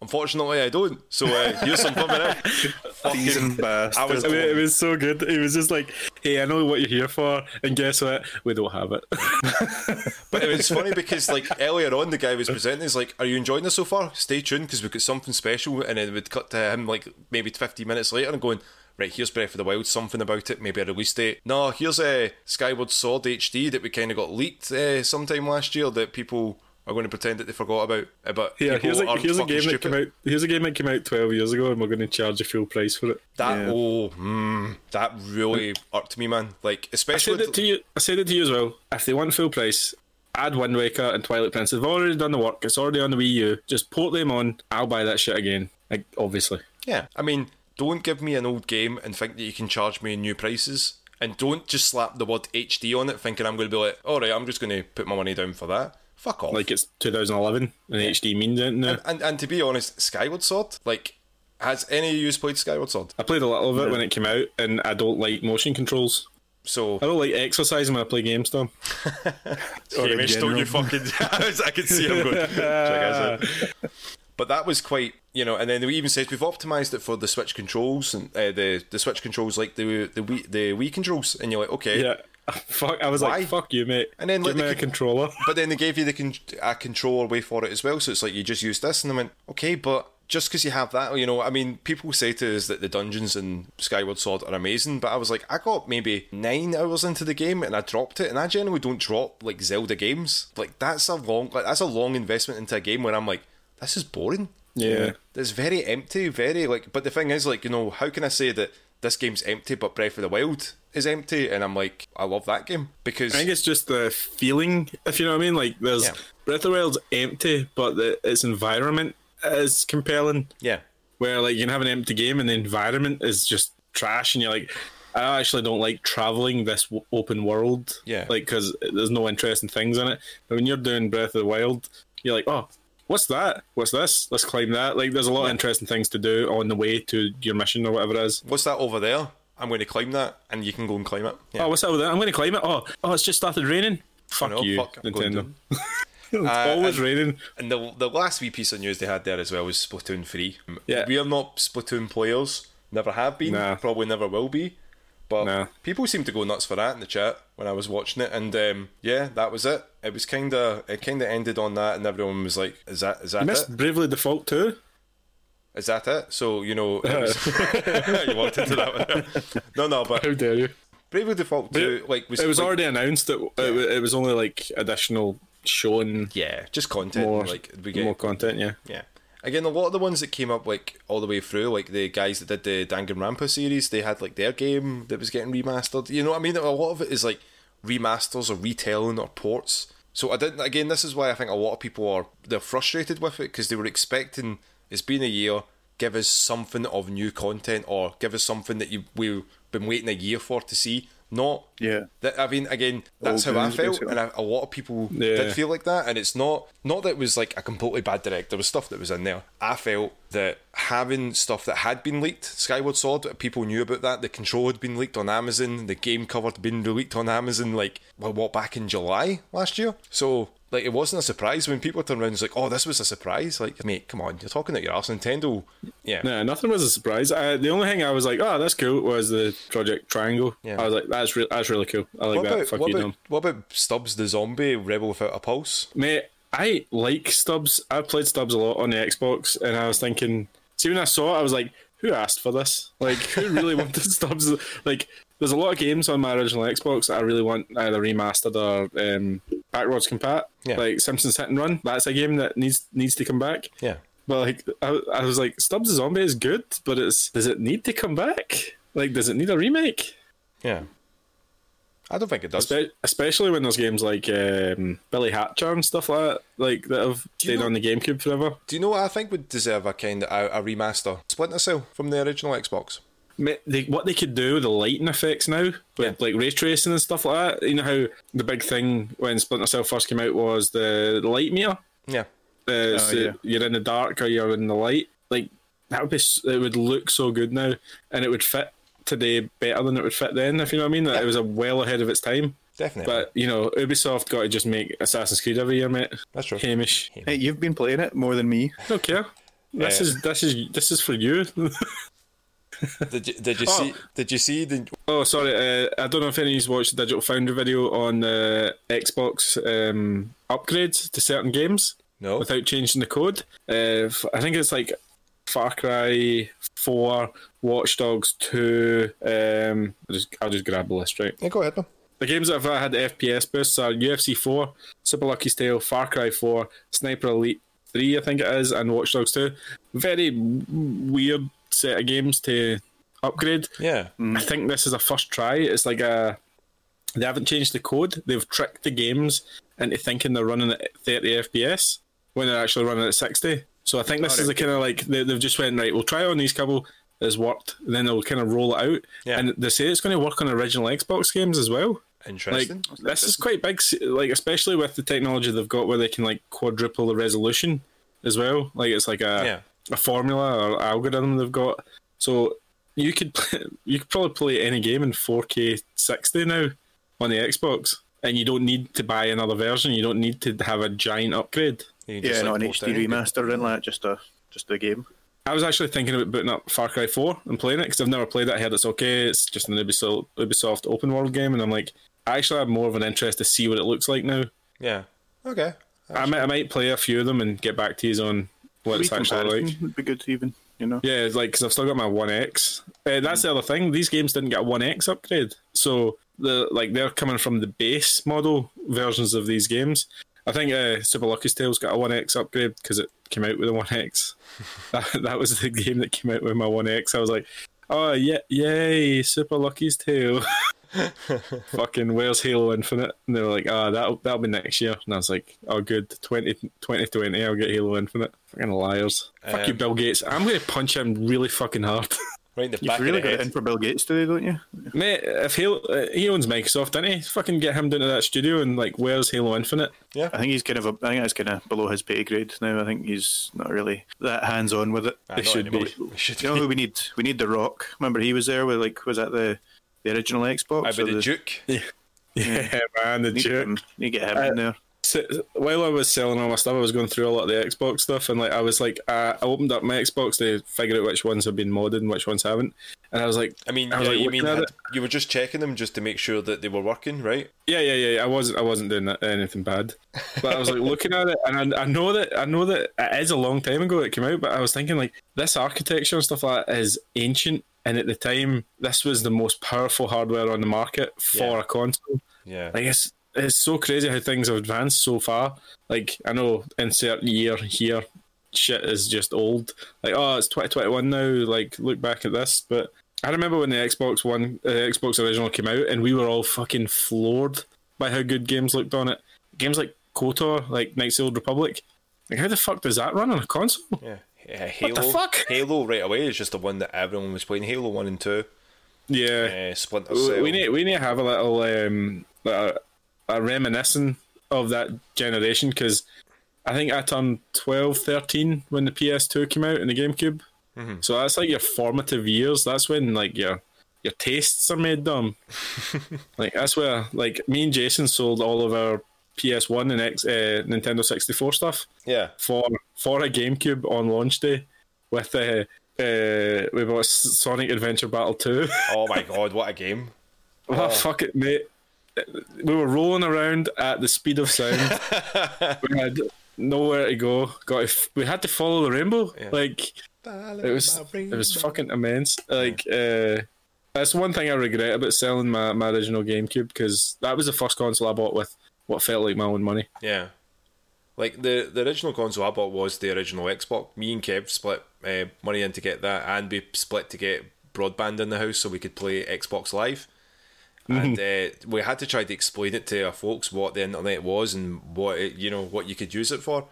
Unfortunately, I don't. So uh, here's some coming out. *laughs* Teasing I was. I mean, it was so good. It was just like, hey, I know what you're here for, and guess what? We don't have it. *laughs* but it was funny because like earlier on, the guy was presenting. He's like, "Are you enjoying this so far? Stay tuned because we've got something special." And then would cut to him like maybe 50 minutes later and going. Right, here's Breath of the Wild, something about it, maybe a release date. No, here's a uh, Skyward Sword HD that we kind of got leaked uh, sometime last year that people are going to pretend that they forgot about. Uh, But Yeah, people here's a, aren't here's a game stupid. that came out. Here's a game that came out 12 years ago, and we're going to charge a full price for it. That Yeah. oh, mm, that really irked me, man. Like especially. I especially said it to you. I said it to you as well. If they want full price, add Wind Waker and Twilight Princess. They've already done the work. It's already on the Wii U. Just port them on. I'll buy that shit again. Like obviously. Yeah, I mean, don't give me an old game and think that you can charge me new prices. And don't just slap the word HD on it thinking I'm going to be like, all right, I'm just going to put my money down for that. Fuck off. Like it's 2011 and HD means it now. and, and to be honest, Skyward Sword, like, has any of you played Skyward Sword? I played a little of it when it came out, and I don't like motion controls. So, I don't like exercising when I play games, though. *laughs* Or in Hamish, don't you fucking. *laughs* I can see him going. check us out. *laughs* But that was quite, you know, and then we even said we've optimized it for the Switch controls and uh, the the Switch controls like the the Wii, the Wii controls, and you're like, okay, Yeah. *laughs* Fuck. I was Why? like, fuck you, mate. And then, give like, me the a controller. *laughs* But then they gave you the con- a controller way for it as well, so it's like you just use this, and I went, okay, but just because you have that, you know, I mean, people say to us that the dungeons in Skyward Sword are amazing, but I was like, I got maybe nine hours into the game and I dropped it, and I generally don't drop like Zelda games. Like that's a long, like that's a long investment into a game where I'm like, this is boring. Yeah. It's very empty, very like. But the thing is, like, you know, how can I say that this game's empty, but Breath of the Wild is empty? And I'm like, I love that game because I think it's just the feeling, if you know what I mean. Like, there's Yeah. Breath of the Wild's empty, but the, its environment is compelling. yeah, Where like you can have an empty game and the environment is just trash, and you're like, I actually don't like traveling this w- open world. Yeah. Like, because there's no interesting things in it. But when you're doing Breath of the Wild, you're like, oh, what's that? What's this? Let's climb that. Like, there's a lot of interesting things to do on the way to your mission or whatever it is. What's that over there? I'm going to climb that, and you can go and climb it. Yeah. Oh, what's that with that? I'm going to climb it. Oh, oh, it's just started raining. Fuck know, you, fuck, Nintendo. *laughs* it's Uh, always and- raining. And the the last wee piece of news they had there as well was Splatoon 3. Yeah. We are not Splatoon players, never have been, Nah. probably never will be. But Nah. people seem to go nuts for that in the chat when I was watching it, and um, yeah, that was it. It was kind of it kind of ended on that, and everyone was like, "Is that is that You it? missed Bravely Default too. Is that it?" So you know, was, *laughs* *laughs* you walked into that one. *laughs* no, no, but How dare you? Bravely Default Two, like was It was like, already announced that it, it was only like additional showing yeah, just content. more, like we get more content. Yeah. Yeah. Again, a lot of the ones that came up like all the way through, like the guys that did the Danganronpa series, they had like their game that was getting remastered. You know what I mean? A lot of it is like remasters or retelling or ports. So I didn't. Again, this is why I think a lot of people are they're frustrated with it because they were expecting it's been a year, give us something of new content or give us something that you we've been waiting a year for to see. Not Yeah. that I mean, again, that's Old how I felt, basically. and I, a lot of people Yeah. did feel like that. And it's not not that it was like a completely bad direct. There was stuff that was in there. I felt that having stuff that had been leaked, Skyward Sword, people knew about that. The control had been leaked on Amazon. The game cover had been leaked on Amazon. Like well, what back in July last year. So. Like it wasn't a surprise when people turned around and was like, "Oh, this was a surprise!" Like, mate, come on, you're talking at your arse. Nintendo, yeah, No, nothing was a surprise. I, the only thing I was like, "Oh, that's cool," was the Project Triangle. Yeah. I was like, "That's re- that's really cool. I like What that." about Fuck what you, about, what about Stubbs the zombie rebel without a pulse? Mate, I like Stubbs. I've played Stubbs a lot on the Xbox, and I was thinking, see, when I saw it, I was like, who asked for this? Like, who really *laughs* wanted Stubbs? Like, there's a lot of games on my original Xbox that I really want either remastered or um, backwards compat. Yeah. Like Simpsons Hit and Run. That's a game that needs needs to come back. Yeah, But like, I, I was like, Stubbs the Zombie is good, but it's does it need to come back? Like, does it need a remake? yeah. I don't think it does. Espe- especially when there's games like um, Billy Hatcher and stuff like that, like that have stayed know- on the GameCube forever. Do you know what I think would deserve a kind of a, a remaster? Splinter Cell from the original Xbox. Ma- They, what they could do with the lighting effects now, with Yeah. like ray tracing and stuff like that. You know how the big thing when Splinter Cell first came out was the light meter. Yeah, Uh, so yeah. you're in the dark or you're in the light. Like that would be, it would look so good now, and it would fit today better than it would fit then. If you know what I mean, that it was a well ahead of its time. definitely. But you know, Ubisoft got to just make Assassin's Creed every year, mate. That's true. Hamish, Hey, you've been playing it more than me. don't care. This Yeah. is this is this is for you. *laughs* Did you, did you Oh. see? Did you see the? oh, sorry. Uh, I don't know if any of you watched the Digital Foundry video on the Xbox um, upgrades to certain games No. without changing the code. Uh, f- I think it's like Far Cry Four, Watch Dogs Two. Um, I'll just I'll just grab the list right. Yeah, go ahead, man. The games that have had FPS boosts are UFC 4, Super Lucky's Tale, Far Cry 4, Sniper Elite 3, I think it is, and Watch Dogs 2. Very weird set of games to upgrade. Yeah, mm. I think this is a first try. It's like a. They haven't changed the code. They've tricked the games into thinking they're running at 30 FPS when they're actually running at 60. So I think this is the kind of like they, they've just went right. We'll try on these couple. It's worked. And then they'll kind of roll it out. Yeah. And they say it's going to work on original Xbox games as well. Interesting. Like interesting. this is quite big. Like especially with the technology they've got, where they can like quadruple the resolution as well. Like it's like a Yeah. A formula or algorithm they've got. So you could play, *laughs* you could probably play any game in 4K 60 now on the Xbox, and you don't need to buy another version. You don't need to have a giant upgrade. You Yeah, just, not like, an HD anything. remaster and like just a just a game. I was actually thinking about booting up Far Cry 4 and playing it because I've never played it. I heard it's okay. It's just an Ubisoft, Ubisoft open world game, and I'm like, I actually have more of an interest to see what it looks like now. Yeah. Okay. I might, I might play a few of them and get back to you on what it's actually like. would be good even. You know. Yeah, it's like because I've still got my One X. Uh, that's the other thing. These games didn't get a One X upgrade, so the like they're coming from the base model versions of these games. I think uh, Super Lucky's Tale's got a One X upgrade because it came out with a One X. *laughs* that, that was the game that came out with my One X. I was like, oh yeah, yay, Super Lucky's Tale. *laughs* *laughs* Fucking where's Halo Infinite? And they were like, ah, that'll that'll be next year. And I was like, oh good, 20, 2020, I'll get Halo Infinite. Fucking liars. Fuck you, Um, Bill Gates. I'm gonna punch him really fucking hard. *laughs* Right in the You've back really of the got it head. in for Bill Gates today, don't you? Mate, if Halo, uh, he owns Microsoft, didn't he? Fucking get him down to that studio and like, where's Halo Infinite? Yeah. I think he's kind of. A, I think that's kind of below his pay grade now. I think he's not really that hands on with it. Ah, They should anymore. *laughs* be. They should You know be. who we need? We need the Rock. Remember he was there with like was that the the original Xbox? I or bet the Duke. Yeah, man, the Need, joke. him, need to get him Uh, in there. So, while I was selling all my stuff, I was going through a lot of the Xbox stuff, and like I was like, uh, I opened up my Xbox to figure out which ones have been modded and which ones haven't, and I was like, I mean, I was yeah, like you mean had- you were just checking them just to make sure that they were working, right? Yeah, yeah, yeah. I wasn't, I wasn't doing that, anything bad, but I was like looking at it, and I, I know that, I know that it is a long time ago it came out, but I was thinking like this architecture and stuff like that is ancient, and at the time, this was the most powerful hardware on the market for Yeah. a console. Yeah. Like it's, it's so crazy how things have advanced so far. Like I know, insert year here, shit is just old. Like oh, it's twenty twenty one now. Like look back at this, but I remember when the Xbox One, uh, Xbox original came out, and we were all fucking floored by how good games looked on it. Games like KOTOR, like Knights of the Old Republic. Like how the fuck does that run on a console? Yeah. Yeah, Halo. the fuck? Halo right away is just the one that everyone was playing. Halo one and two. Yeah, Uh, Splinter we, Cell. we need we need to have a little um a, a reminiscing of that generation because I think I turned 12, 13 when the PS2 came out and the GameCube. So that's like your formative years. That's when like your your tastes are made dumb. *laughs* like that's where like me and Jason sold all of our PS1 and X, uh, Nintendo 64 stuff yeah. for for a GameCube on launch day with uh, uh, we bought Sonic Adventure Battle 2. *laughs* Oh my god, what a game! Oh, fuck it, mate. We were rolling around at the speed of sound. *laughs* we had nowhere to go. Got to we had to follow the rainbow. Like it was it was fucking immense. Like uh, that's one thing I regret about selling my, my original GameCube because that was the first console I bought with what felt like my own money. Yeah. Like the the original console I bought was the original Xbox. Me and Kev split uh, money in to get that, and we split to get broadband in the house so we could play Xbox Live. And uh, we had to try to explain it to our folks what the internet was and what it, you know what you could use it for.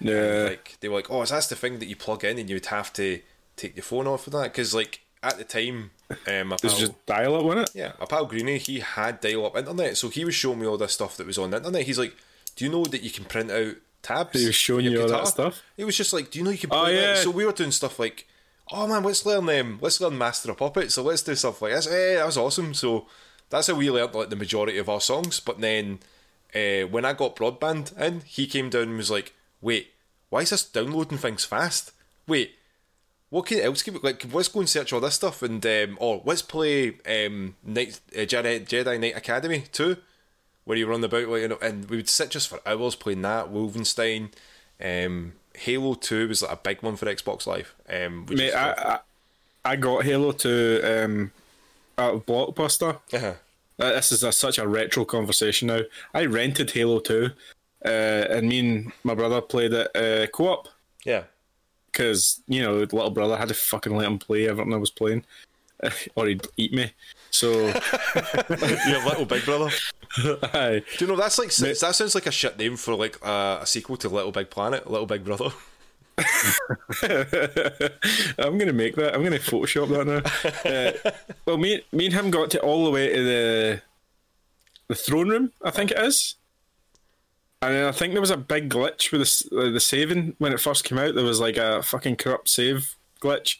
Yeah, Like they were like, "Oh, is that the thing that you plug in and you would have to take your phone off of that?" Because like at the time, um, pal- just dial up, wasn't it? yeah, my pal Greenie, he had dial-up internet, so he was showing me all this stuff that was on the internet. He's like, "Do you know that you can print out tabs?" He was showing you all that stuff? He was just like, "Do you know you can?" Oh, Play that?" yeah. So we were doing stuff like, "Oh man, let's learn them. let's learn Master of Puppets. So let's do stuff like this." Hey, that was awesome. So that's how we learned like the majority of our songs. But then uh, when I got broadband in, he came down and was like, "Wait, why is this downloading things fast? Wait." What can else can we, like? Let's go and search all this stuff, and um, or let's play um, Night, uh, Jedi, Jedi Knight Academy too, where you run about like you know, and we would sit just for hours playing that. Wolfenstein, um, Halo Two was like a big one for Xbox Live. Um, Mate, I, I I got Halo Two um, out of Blockbuster. uh-huh. Uh, this is a, such a retro conversation now. I rented Halo 2, uh, and me and my brother played it uh, co op yeah, because, you know, little brother had to fucking let him play everything I was playing, *laughs* or he'd eat me. So, *laughs* your little big brother. aye. Do you know that's like that sounds like a shit name for like uh, a sequel to Little Big Planet, Little Big Brother. *laughs* I'm gonna make that. I'm gonna Photoshop that now. Uh, well, me, me and him got to all the way to the the throne room. I think it is. And then I think there was a big glitch with the uh, the saving when it first came out. There was like a fucking corrupt save glitch,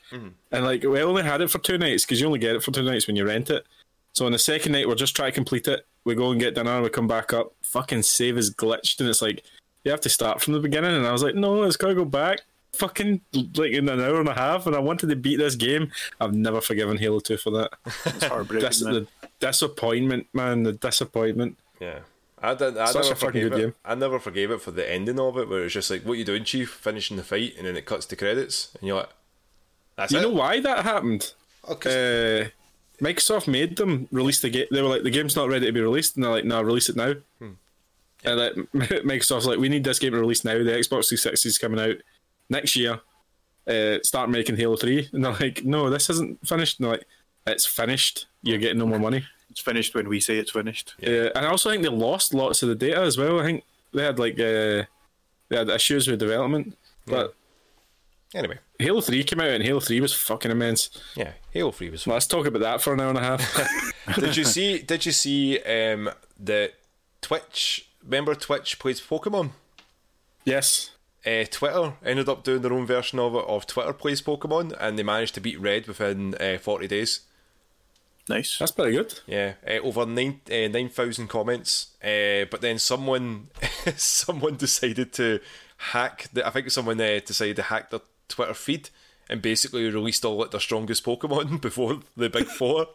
and like we only had it for two nights because you only get it for two nights when you rent it. So on the second night, we're just trying to complete it. We go and get dinner. And we come back up. Fucking save is glitched, and it's like you have to start from the beginning. And I was like, no, it's gotta go back. Fucking like in an hour and a half, and I wanted to beat this game. I've never forgiven Halo Two for that. *laughs* It's heartbreaking. Dis- the disappointment, man. The disappointment. Yeah. I did. I Such never a fucking forgave good it. game. I never forgave it for the ending of it, where it's just like, "What you doing, Chief?" Finishing the fight, and then it cuts to credits, and you're like, "That's You it." know why that happened? Okay. Uh, Microsoft made them release the game. They were like, the game's not ready to be released, and they're like, no, release it now. Hmm. And like, *laughs* Microsoft's like, we need this game to release now. The Xbox 360 is coming out next year. Uh, start making Halo 3. And they're like, no, this isn't finished. And they're like, it's finished. You're getting no more money. It's finished when we say it's finished. Yeah. and I also think they lost lots of the data as well. I think they had like uh, they had issues with development, but Anyway, Halo 3 came out and Halo 3 was fucking immense. yeah, Halo Three was. fun. Let's talk about that for an hour and a half. *laughs* did you see? Did you see um, the Twitch? Remember Twitch plays Pokemon. yes. Uh, Twitter ended up doing their own version of it of Twitter plays Pokemon, and they managed to beat Red within uh, forty days. Nice. That's pretty good. Yeah, uh, over nine uh, nine thousand comments. Uh, but then someone *laughs* someone decided to hack. The, I think someone uh, decided to hack their Twitter feed and basically released all like their strongest Pokemon *laughs* before the big four,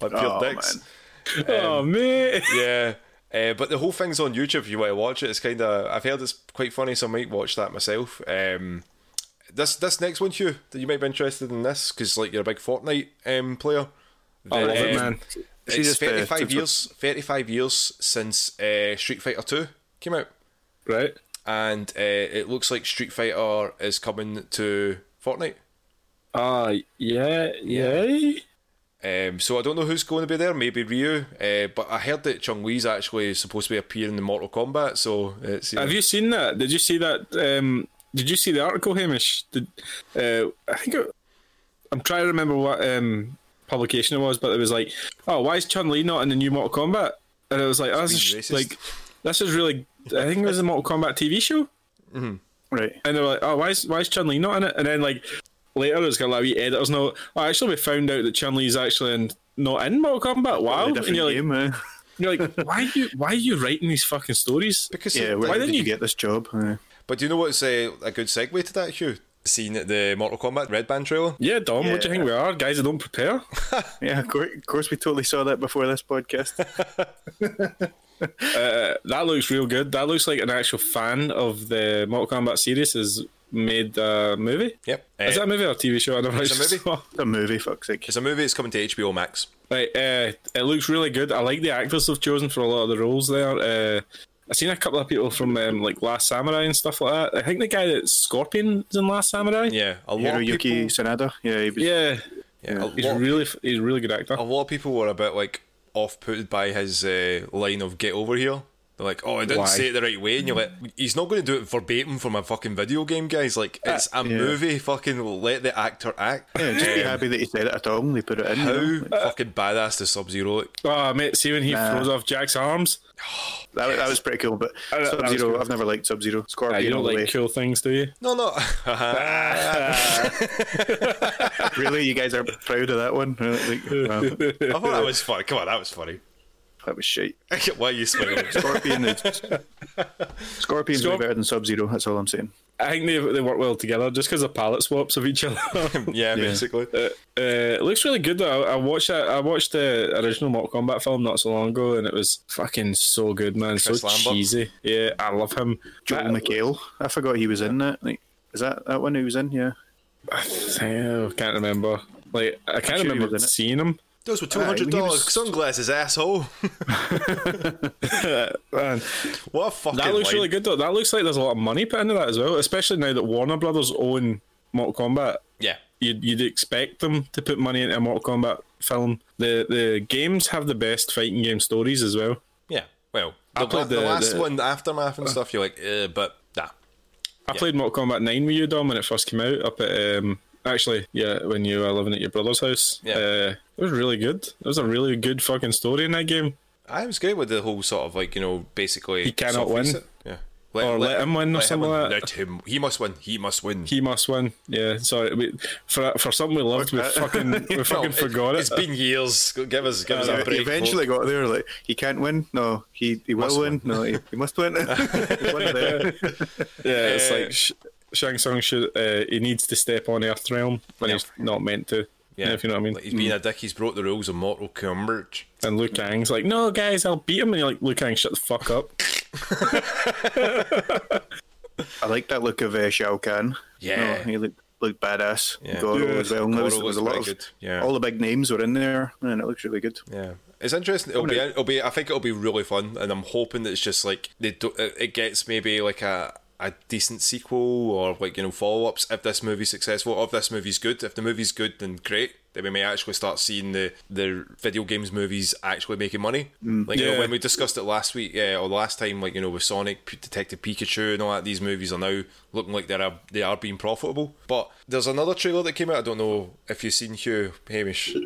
like pure Oh, dicks. man. oh, mate. *laughs* Yeah. Uh, but the whole thing's on YouTube if you want to watch it. It's kind of I've heard it's quite funny, so I might watch that myself. Um, this this next one, Hugh, that you might be interested in this because like you're a big Fortnite um, player. I love it, Um, man. It's uh, 35 since years. 35 years since uh, Street Fighter Two came out, Right? and uh, it looks like Street Fighter is coming to Fortnite. Uh, yeah, yeah. Um, so I don't know who's going to be there. Maybe Ryu, uh, but I heard that Chun Li's actually supposed to be appearing in Mortal Kombat. So it's Have you seen that? Did you see that? Um, did you see the article, Hamish? Did, uh, I think it, I'm trying to remember what um, publication it was, but it was like, oh, why is Chun Li not in the new Mortal Kombat? And it was like, oh, this is racist. like, this is really. I think it was a Mortal Kombat TV show, Right. and they were like, oh, why is why is Chun Li not in it? And then like later, it's got like wee editors know. Oh, actually, we found out that Chun Li's actually in, not in Mortal Kombat. Wow, A and you're like, game, eh? you're like, *laughs* why are you why are you writing these fucking stories? because Yeah, why did didn't you you- get this job? Eh. But do you know what's uh, a good segue to that, Hugh? Seeing the Mortal Kombat Red Band trailer. Yeah, Dom, what do you think we are? Guys that don't prepare? *laughs* Yeah, of course, of course, we totally saw that before this podcast. *laughs* Uh, that looks real good. That looks like an actual fan of the Mortal Kombat series has made a movie. Yep. Is Uh, that a movie or a TV show? I never It's a movie. It's a movie, fuck's sake. It's a movie. It's coming to HBO Max. Right, uh, it looks really good. I like the actors they've chosen for a lot of the roles there. Uh, I've seen a couple of people from um, like Last Samurai and stuff like that. I think the guy that's Scorpion is in Last Samurai. Yeah, a lot of Hiroyuki people. Sanada. Yeah, he was. Yeah, Yeah, he's lot, really he's a really good actor. a lot of people were a bit like off-put by his uh, line of "Get over here." They're like, "Oh, I didn't Why? say it the right way," and you're like, "He's not going to do it verbatim from a fucking video game, guys. Like, it's a yeah. movie. Fucking let the actor act." Yeah, just be Um, happy that he said it at all and they put it in. How you know? fucking badass does Sub Zero look? Oh mate, see when he Nah. throws off Jax's arms. *gasps* That, that was pretty cool, but Uh, Sub Zero, good. I've never liked Sub Zero. Scorpion you don't all the like way. cool things, do you? No, no. *laughs* *laughs* Really, you guys are proud of that one? Like, *laughs* wow, I thought that was funny. Come on, that was funny. That was shite. *laughs* Why are you smiling? *laughs* Scorpion is Scorpion's way better than Sub Zero. That's all I'm saying. I think they they work well together just because of palette swaps of each other. *laughs* yeah, basically. Uh, it looks really good though. I, I watched that. I watched the original Mortal Kombat film not so long ago, and it was fucking so good, man. Chris so Lambert. cheesy. Yeah, I love him. Joel That- McHale. I forgot he was in that. Like, is that that one he was in? Yeah. *sighs* I can't remember. Like I can't sure he remember was in it. seeing him. Those were two hundred dollars was- sunglasses, asshole. Man, *laughs* what a fucking that looks line. really good though. That looks like there's a lot of money put into that as well, especially now that Warner Brothers own Mortal Kombat. Yeah, You'd, you'd expect them to put money into a Mortal Kombat film. The the games have the best fighting game stories as well. yeah. Well, I played the, the- last the- one, the aftermath and stuff, you're like, uh, but nah. I played Mortal Kombat 9 with you, Dom, when it first came out up at, um, actually, yeah, when you were living at your brother's house. Yeah. Uh, it was really good. It was a really good fucking story in that game. I was great with the whole sort of like you know basically He cannot win. reset. Yeah, Or let him win or something win. like that. Let him. He must win. He must win. He must win. Yeah, sorry. We, for for something we loved, we *laughs* that? fucking, we fucking Well, forgot It's It's been years. Give us, give us Yeah, a he break. eventually got there. Like he can't win. No, he he will win. win. No, he, he must win. He's one of. Yeah, it's Uh, like Sh- Shang Tsung should, uh, he needs to step on Earth Realm when he's not meant to. Yeah, if you know what I mean. Like, he's being a dick. He's broke the rules of Mortal Kombat. And Liu Kang's like, no, guys, I'll beat him. And you're like, Liu Kang, shut the fuck up. *laughs* I like that look of uh, Shao Kahn. Yeah. No, he looked looked badass. Yeah. Goro Yeah. as well. And there was, was a lot of good, yeah. all the big names were in there, and it looks really good. Yeah, it's interesting. It'll be, it'll be. I think it'll be really fun, and I'm hoping that it's just like they do. It it gets maybe like a a decent sequel or like you know follow ups if this movie's successful. Or if this movie's good, if the movie's good, then great. that we may actually start seeing the the video games movies actually making money. Mm. Like you know, when we discussed it last week, yeah, or last time, like you know, with Sonic, P- Detective Pikachu, and all that, these movies are now looking like they're they are being profitable. But there's another trailer that came out. I don't know if you've seen Hugh Hamish.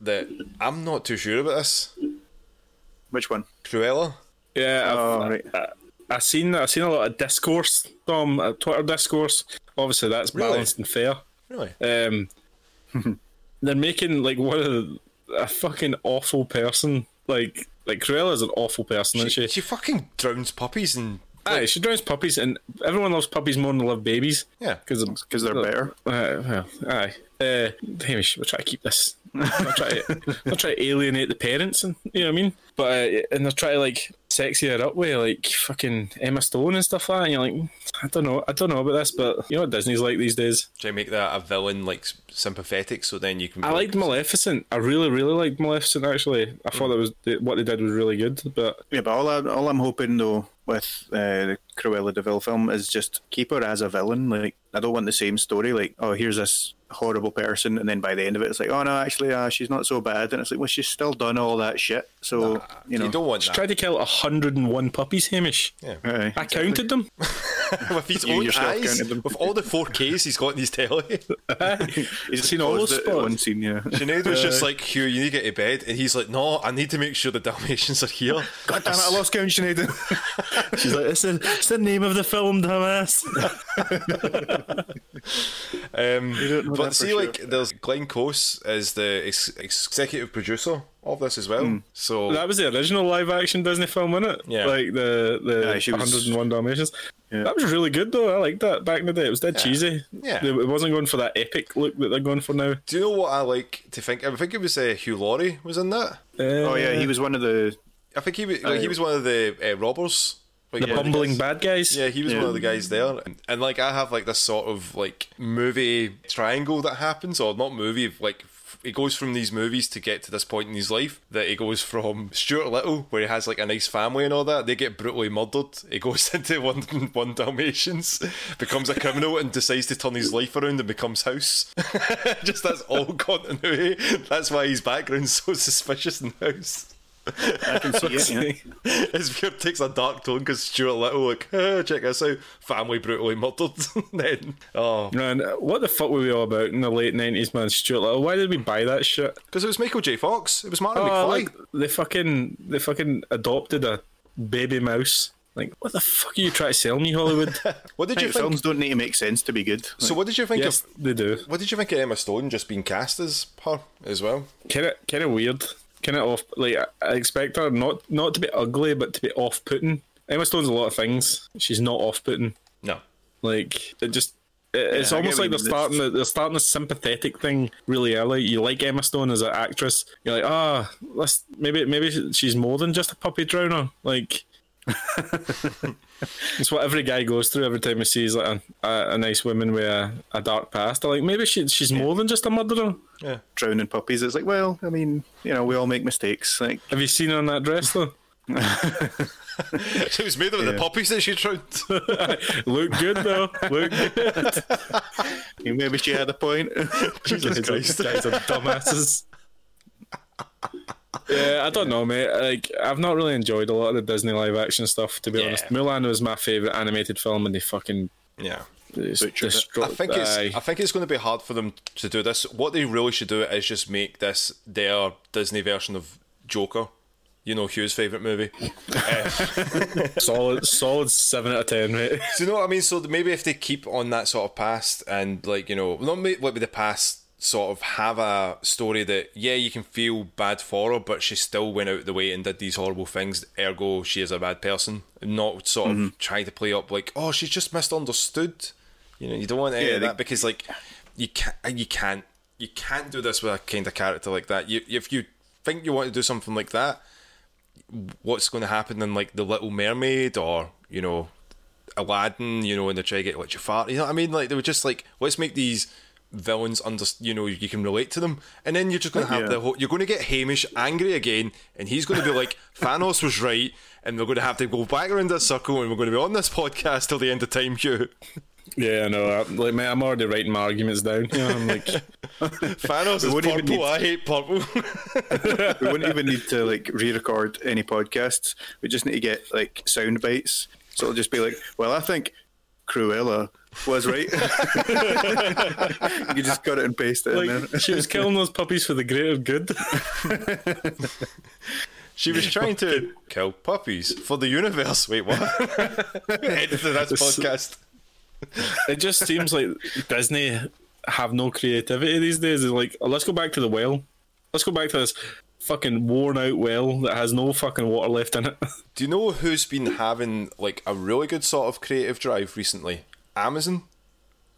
That I'm not too sure about this. Which one? Cruella. Yeah, I've, Oh, right. I, I seen I seen a lot of discourse, Tom, uh, Twitter discourse. Obviously, that's Really? balanced and fair. Really? Um, *laughs* they're making like one of the, a fucking awful person. Like like Cruella's an awful person, isn't She, she? she fucking drowns puppies and Aye, she drowns puppies, and everyone loves puppies more than they love babies. Yeah. because Because they're better. Uh, well, aye. Uh, Hamish, we'll try to keep this. I'll try to, *laughs* I'll try to alienate the parents, and you know what I mean. But uh, and they'll try to like sexy her up with like fucking Emma Stone and stuff like that. And you're like, I don't know, I don't know about this, but you know what Disney's like these days. try to make that a villain like sympathetic, so then you can. I liked Maleficent. I really, really liked Maleficent. Actually, I thought that was what they did was really good. But Yeah, but all, I, all I'm hoping though with uh, the Cruella de Vil film is just keep her as a villain. Like I don't want the same story. Like oh, here's this horrible person, and then by the end of it, it's like oh no, actually, uh, she's not so bad. And it's like well, she's still done all that shit. So you know, you don't want she that. tried to kill hundred and one puppies, Hamish. Yeah. Aye, I counted them. *laughs* with his You own eyes, them. with all the 4Ks he's got in his telly. *laughs* *laughs* He's seen all paused those it at one spots. scene. Yeah. Sinead was just like, Hugh, you need to get to bed. And he's like, no, I need to make sure the Dalmatians are here. God damn it! I lost count, Sinead. She's like, it's the, it's the name of the film, dumbass. Um, don't know but that see, for like, there's Glenn Close is the ex- executive producer of this as well. Hmm. So That was the original live action Disney film, wasn't it? Yeah. Like the the Aye, she was- 101 Dalmatians. Yeah. That was really good though. I liked that back in the day. It was dead cheesy. Yeah. It wasn't going for that epic look that they're going for now. do you know what I like to think? I think it was uh, Hugh Laurie was in that. oh yeah, he was one of the. I think he was like, he was one of the uh, robbers. Like, the one bumbling guys. bad guys. Yeah, he was Yeah. one of the guys there, and, and like I have like this sort of like movie triangle that happens, or not movie, like f- he goes from these movies to get to this point in his life that he goes from Stuart Little, where he has like a nice family and all that, they get brutally murdered. He goes *laughs* into one one Dalmatians, becomes a criminal, and decides to turn his life around and becomes House. *laughs* Just that's all continuity. *laughs* That's why his background's so suspicious in House. I can see it. Yeah. *laughs* His beard takes a dark tone because Stuart Little, like, *laughs* "Ah, check this out, family brutally murdered. *laughs* then, oh, Man, what the fuck were we all about in the late 90s, man? Stuart Little. Why did we buy that shit? because it was Michael J. Fox. It was Martin Oh, McFly. like, they fucking they fucking adopted a baby mouse. Like, what the fuck are you trying to sell me, Hollywood? what did I you think think? films don't need to make sense to be good. So, what did you think yes, of? they do. What did you think of Emma Stone just being cast as her as well? kind of kind of weird, kind of off. Like I- expect her not not to be ugly, but to be off putting. Emma Stone's a lot of things. She's not off putting. No. Like it just. it- It's almost like they're starting the, they're starting a sympathetic thing really early. You like Emma Stone as an actress. You're like, ah, let's maybe maybe she's more than just a puppy drowner. Like *laughs* it's what every guy goes through every time he sees like a, a, a nice woman with a, a dark past. They're like maybe she, she's more than just a murderer. Yeah. Drowning puppies. It's like, well, I mean, you know, we all make mistakes. Like, Have you seen her in that dress though? *laughs* It was made of the puppies that she drowned. *laughs* Look good though. Look good. maybe she had a point. Jesus guys, Christ. guys are dumbasses. Yeah, I don't know, mate. Like, I've not really enjoyed a lot of the Disney live action stuff, to be Yeah. honest. Mulan was my favorite animated film, and they fucking Yeah. just Butchered it. destroyed. I think it's Aye. I think it's going to be hard for them to do this. What they really should do is just make this their Disney version of Joker. You know, Hugh's favorite movie. *laughs* Eh. solid, solid seven out of ten, mate. Do you know what I mean? So maybe if they keep on that sort of past and like you know, not make like with the past, sort of have a story that yeah, you can feel bad for her, but she still went out the way and did these horrible things. Ergo, she is a bad person. Not sort of mm-hmm. try to play up like oh, she's just misunderstood. You know, you don't want any Yeah, of they- that because like you can't, you can't, you can't do this with a kind of character like that. You if you think you want to do something like that, what's going to happen in like the Little Mermaid or you know Aladdin, you know, when they try to get Jafar, you know what I mean? Like they were just like, let's make these villains under, you know, you can relate to them, and then you're just going to have Yeah. the whole, you're going to get Hamish angry again, and he's going to be like, *laughs* Thanos was right, and we're going to have to go back around that circle, and we're going to be on this podcast till the end of time, Hugh. Yeah, I know. I, like, man, I'm already writing my arguments down. You know, I'm like, *laughs* Thanos is purple. need- I hate purple. *laughs* we wouldn't even need to like re-record any podcasts. We just need to get like sound bites. So it'll just be like, well, I think Cruella was right. *laughs* you just cut it and paste it in like there. she was killing those puppies for the greater good. she was trying to kill puppies for the universe. Wait, what? Edited this podcast. It just seems like Disney have no creativity these days. It's like, let's go back to the well. Let's go back to this fucking worn out well that has no fucking water left in it. Do you know who's been having like a really good sort of creative drive recently? Amazon,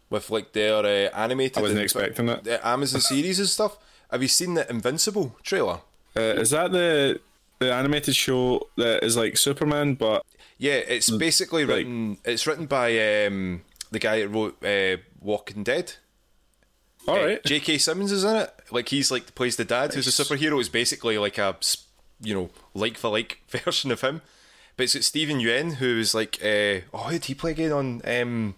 with like their uh, animated. I wasn't and- expecting that. the Amazon series and stuff. Have you seen the Invincible trailer? Uh, is that the the animated show that is like Superman, but Yeah, it's basically written. It's written by um, the guy that wrote uh, Walking Dead. all Uh, right, J.K. Simmons is in it. Like he's like plays the dad, who's a superhero. It's basically like a you know like for like *laughs* version of him. But it's Steven Yeun, who is like uh, oh, who did he play again on um,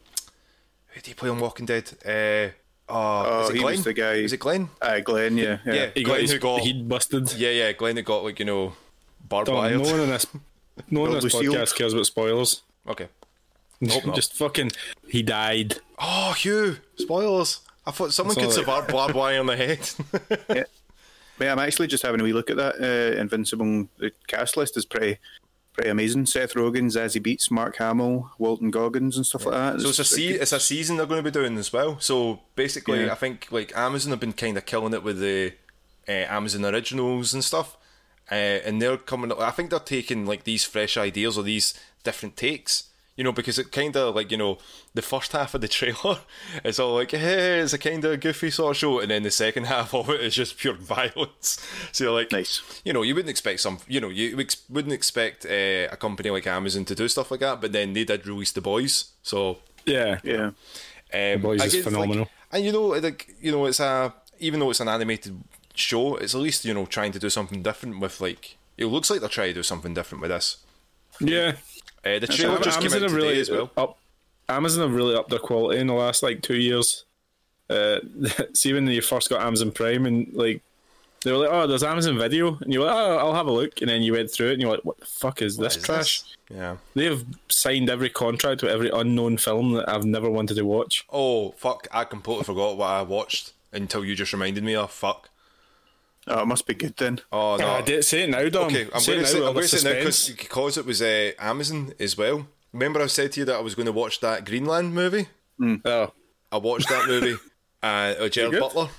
who did he play on Walking Dead? Uh, oh, Oh, is it he Glenn? was the guy- Is it Glenn? Aye, Glenn, yeah, yeah. Yeah. he Glenn got his who got- heat busted. Yeah, yeah, Glenn that got like you know barbed wire. no one in this, no one in this Lucille- podcast cares about spoilers. Okay. Hope. Just fucking, he died. Oh, Hugh! Spoilers. I thought someone could all survive barbed wire on the head. *laughs* yeah. But I'm actually just having a wee look at that. Uh, Invincible, the cast list is pretty pretty amazing. Seth Rogen, Zazie Beetz, Mark Hamill, Walton Goggins, and stuff like that. So it's a se- it's a season they're going to be doing as well. So basically, Yeah. I think like Amazon have been kind of killing it with the uh, Amazon originals and stuff, uh, and they're coming. up I think they're taking like these fresh ideas or these different takes. You know, because it kind of like you know the first half of the trailer *laughs* is all like, hey, it's a kind of goofy sort of show, and then the second *laughs* half of it is just pure *laughs* violence. So you're like, Nice. You know, you wouldn't expect some. You know, you ex- wouldn't expect uh, a company like Amazon to do stuff like that, but then they did release The Boys, so Yeah, Yeah. um, Boys is again, like- phenomenal. and you know, like you know, it's a even though it's an animated show, it's at least you know trying to do something different with like. It looks like they're trying to do something different with this. yeah. Uh, the trailer just came out today really as well. up. Amazon have really upped their quality in the last like two years. Uh, *laughs* see when you first got Amazon Prime and like they were like, "Oh, there's Amazon Video," and you were like, "Oh, I'll have a look," and then you went through it and you're like, "What the fuck is this Is trash?" this? Yeah. They have signed every contract with every unknown film that I've never wanted to watch. Oh fuck! I completely forgot what I watched until you just reminded me of. Fuck. Oh, it must be good then. Oh no. Ah, did- say it now, Dom. Okay, I'm say going it to say, I'm going to say it now suspense. because it was uh, Amazon as well. Remember, I said to you that I was going to watch that Greenland movie. Oh, I watched that movie. *laughs* uh, uh, Gerald? Butler.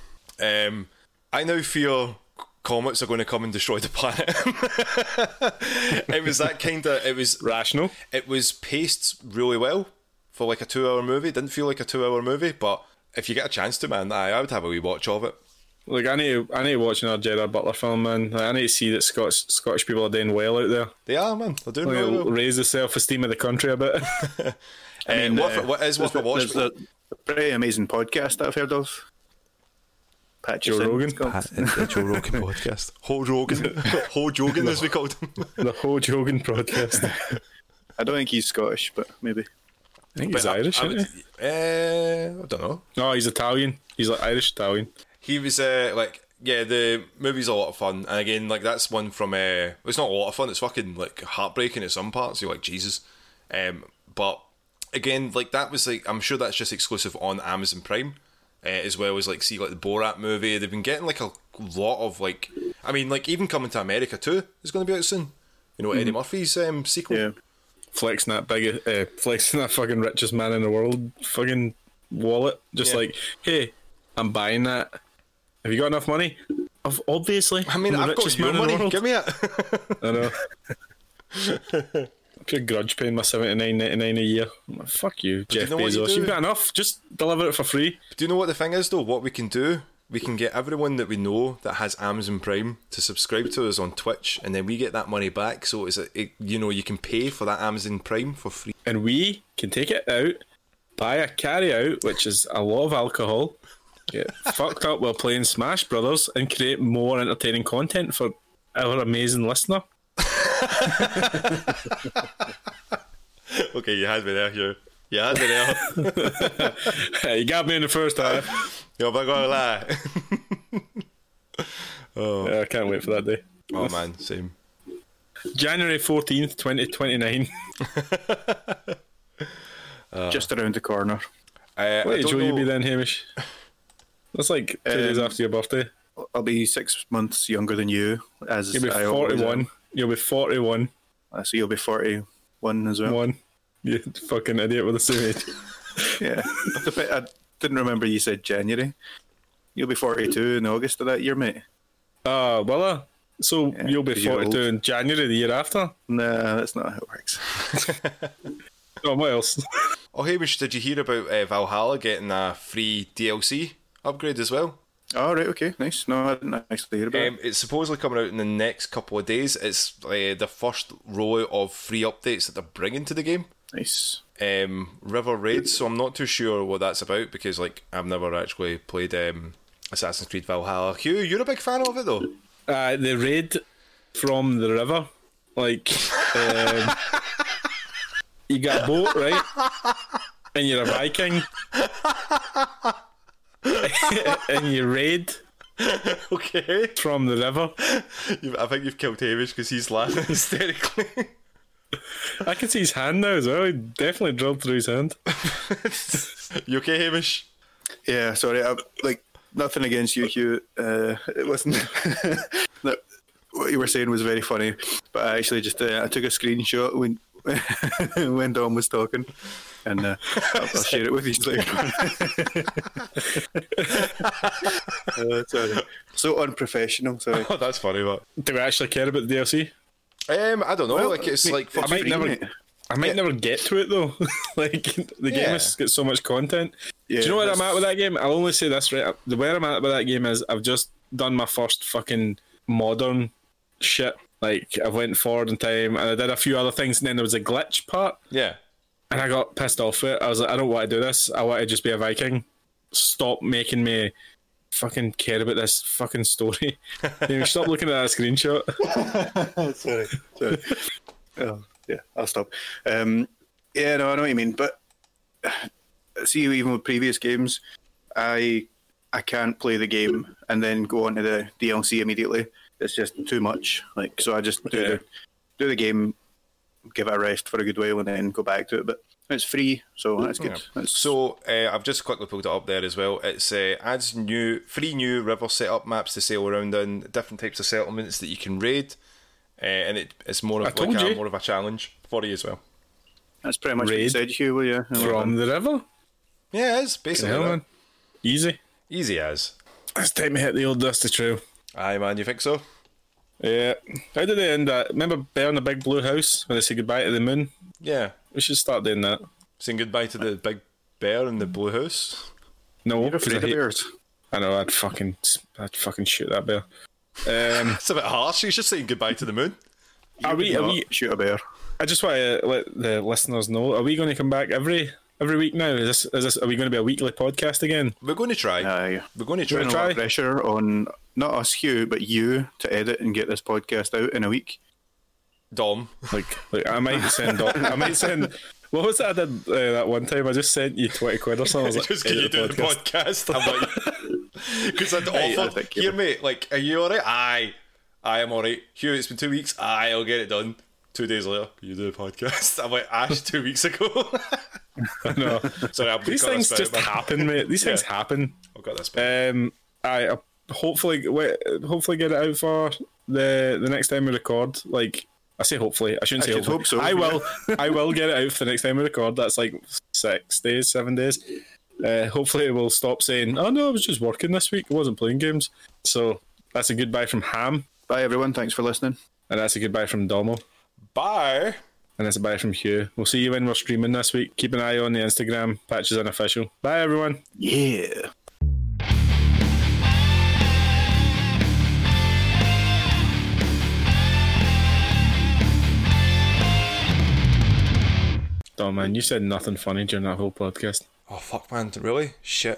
Um, I now fear comets are going to come and destroy the planet. *laughs* it was that kind of. It was. rational. It was paced really well for like a two-hour movie. Didn't feel like a two-hour movie, but if you get a chance to, man, I, I would have a wee watch of it. Like I need, to, I need to watch another Gerard Butler film, man. Like, I need to see that Scottish Scottish people are doing well out there. They are, man. They're doing Like, really well. raise the self esteem of the country a bit. *laughs* *laughs* Um, what, uh, what is worth a there's, watch? there's a pretty amazing podcast that I've heard of. Patch Joe Rogan? the Joe Rogan podcast. *laughs* Ho Rogan. Ho Jogan, as we called him. the whole Jogan podcast. I don't think he's Scottish, but maybe. I think he's I- Irish, I, isn't would- he? uh, I don't know. No, he's Italian. He's like Irish Italian. He was uh, like, yeah, the movie's a lot of fun, and again, like that's one from. Uh, it's not a lot of fun. It's fucking like heartbreaking at some parts. You're like Jesus, um, but again, like that was like I'm sure that's just exclusive on Amazon Prime, uh, as well as like see like the Borat movie. They've been getting like a lot of like, I mean, like even coming to America too is going to be out soon. You know, Eddie Murphy's um, sequel. Yeah. Flexing that big, uh, flexing that fucking richest man in the world fucking wallet. Just Yeah. like, hey, I'm buying that. Have you got enough money? Of- Obviously. I mean, I'm the I've got richest your man in the money. Give me it. I know. *laughs* Pure grudge paying my seventy nine ninety nine a year. Fuck you, Jeff know what you Bezos. You've got enough. Just deliver it for free. Do you know what the thing is though? What we can do? We can get everyone that we know that has Amazon Prime to subscribe to us on Twitch, and then we get that money back. So it's a, it, you know you can pay for that Amazon Prime for free. And we can take it out, buy a carry out, which is a lot of alcohol, get fucked up while playing Smash Brothers, and create more entertaining content for our amazing listener. *laughs* okay, you had me there, Hugh. Yeah, I don't know. you got me in the first half. You're not gonna lie. *laughs* Yeah, I can't wait for that day. Oh man, same. January 14th, 2029. *laughs* Just around the corner. Uh, What I age don't will you be then, Hamish? That's like two days Um, after your birthday. I'll be six months younger than you, as You'll be I always 41. am. You'll be 41. Uh, So you'll be forty-one as well. One. You fucking idiot with the same age. *laughs* Yeah, Dep- I didn't remember you said January. You'll be forty-two in August of that year, mate. Ah, will I? So Yeah, you'll be you're 42 in January the year after? Nah, that's not how it works. *laughs* Oh, what else? Oh, Hamish, did you hear about uh, Valhalla getting a free DLC upgrade as well? Oh, right, okay, nice. No, I didn't actually hear about Um, it's supposedly coming out in the next couple of days. It's uh, the first row of free updates that they're bringing to the game. Nice. Um, River Raids, so I'm not too sure what that's about because like I've never actually played um, Assassin's Creed Valhalla. Hugh, you're a big fan of it though. Uh, the raid from the river. Like, um, you got a boat, right? And you're a Viking. *laughs* and you raid okay. from the river. You've, I think you've killed Hamish because he's laughing *laughs* hysterically. I can see his hand now as well. He definitely drilled through his hand. *laughs* you okay, Hamish? Yeah, sorry. I, like nothing against you, Hugh. Uh, it wasn't. that, what you were saying was very funny, but I actually just uh, I took a screenshot when when Dom was talking, and uh, *laughs* I'll, I'll share it with you later. *laughs* uh. So unprofessional. Sorry. *laughs* Oh, that's funny, but Do we actually care about the DLC? um, I don't know. Well, like it's mate, like I might free, never- mate. I might Yeah. never get to it though. like the game Yeah. has got so much content. Yeah, Do you know where I'm at with that game? I'll only say this right. The where I'm at with that game is I've just done my first fucking modern shit. Like I went forward in time and I did a few other things, and then there was a glitch part, yeah. And I got pissed off with it. I was like, I don't want to do this. I want to just be a Viking. Stop making me fucking care about this fucking story. *laughs* You know, Stop looking at that screenshot. *laughs* sorry. Sorry. oh, yeah, I'll stop. Um, yeah, no, I know what you mean, but *sighs* see, even with previous games, I I can't play the game and then go on to the DLC immediately. It's just too much. Like, so I just do Yeah. the do the game, give it a rest for a good while, and then go back to it. But it's free, so that's good. That's, So uh, I've just quickly pulled it up there as well. It's uh, adds new free new river setup maps to sail around in, different types of settlements that you can raid, uh, and it, it's more of like a, more of a challenge for you as well. that's pretty much what you said, Hugh. Will you? From the river. Yeah, it's basically Hell, Easy. easy as. It's time to hit the old dusty trail. Aye, man, you think so? Yeah. How did they end that? Remember Bear in the Big Blue House when they say goodbye to the moon? Yeah, We should start doing that. saying goodbye to the big bear in the blue house. No, You're 'cause I afraid of hate- bears. I know. I'd fucking, I'd fucking shoot that bear. Um, *laughs* It's a bit harsh. He's just saying goodbye to the moon. are we? Are Not we? shoot a bear. I just want to let the listeners know. Are we going to come back every every week now? Is this? Is this? Are we going to be a weekly podcast again? We're going to try. Aye. We're going to try. Putting try. a lot try. of pressure on not us, Hugh, but you to edit and get this podcast out in a week. Dom. Like, like I might send. Dom, I might send. What was that I did uh, that one time? I just sent you twenty quid or something. I was like, *laughs* just get you "Edit doing the podcast. I'm like, *laughs* because I'd Hey, I offered think here, mate. Like, are you alright? Aye, I am alright. Hugh, it's been two weeks. Aye, I'll get it done. Two days later, you do a podcast. *laughs* I'm like, Ash, two weeks ago. no. Sorry, I'll These things just happen, mate. These things happen. I've got this. bit. Um, I uh, hopefully wait, hopefully get it out for the the next time we record. Like I say, hopefully. I shouldn't I say should hopefully. hope so. I will. I will get it out for the next time we record. That's like six days, seven days. Uh, hopefully, we'll stop saying, "Oh no, I was just working this week. I wasn't playing games." So that's a goodbye from Ham, Bye, everyone. Thanks for listening. and that's a goodbye from Domo, Bye. and that's a bye from Hugh. We'll see you when we're streaming this week. Keep an eye on the Instagram. Patches unofficial. Bye, everyone. Yeah. Oh man, you said nothing funny during that whole podcast. Oh fuck, man! Really? Shit.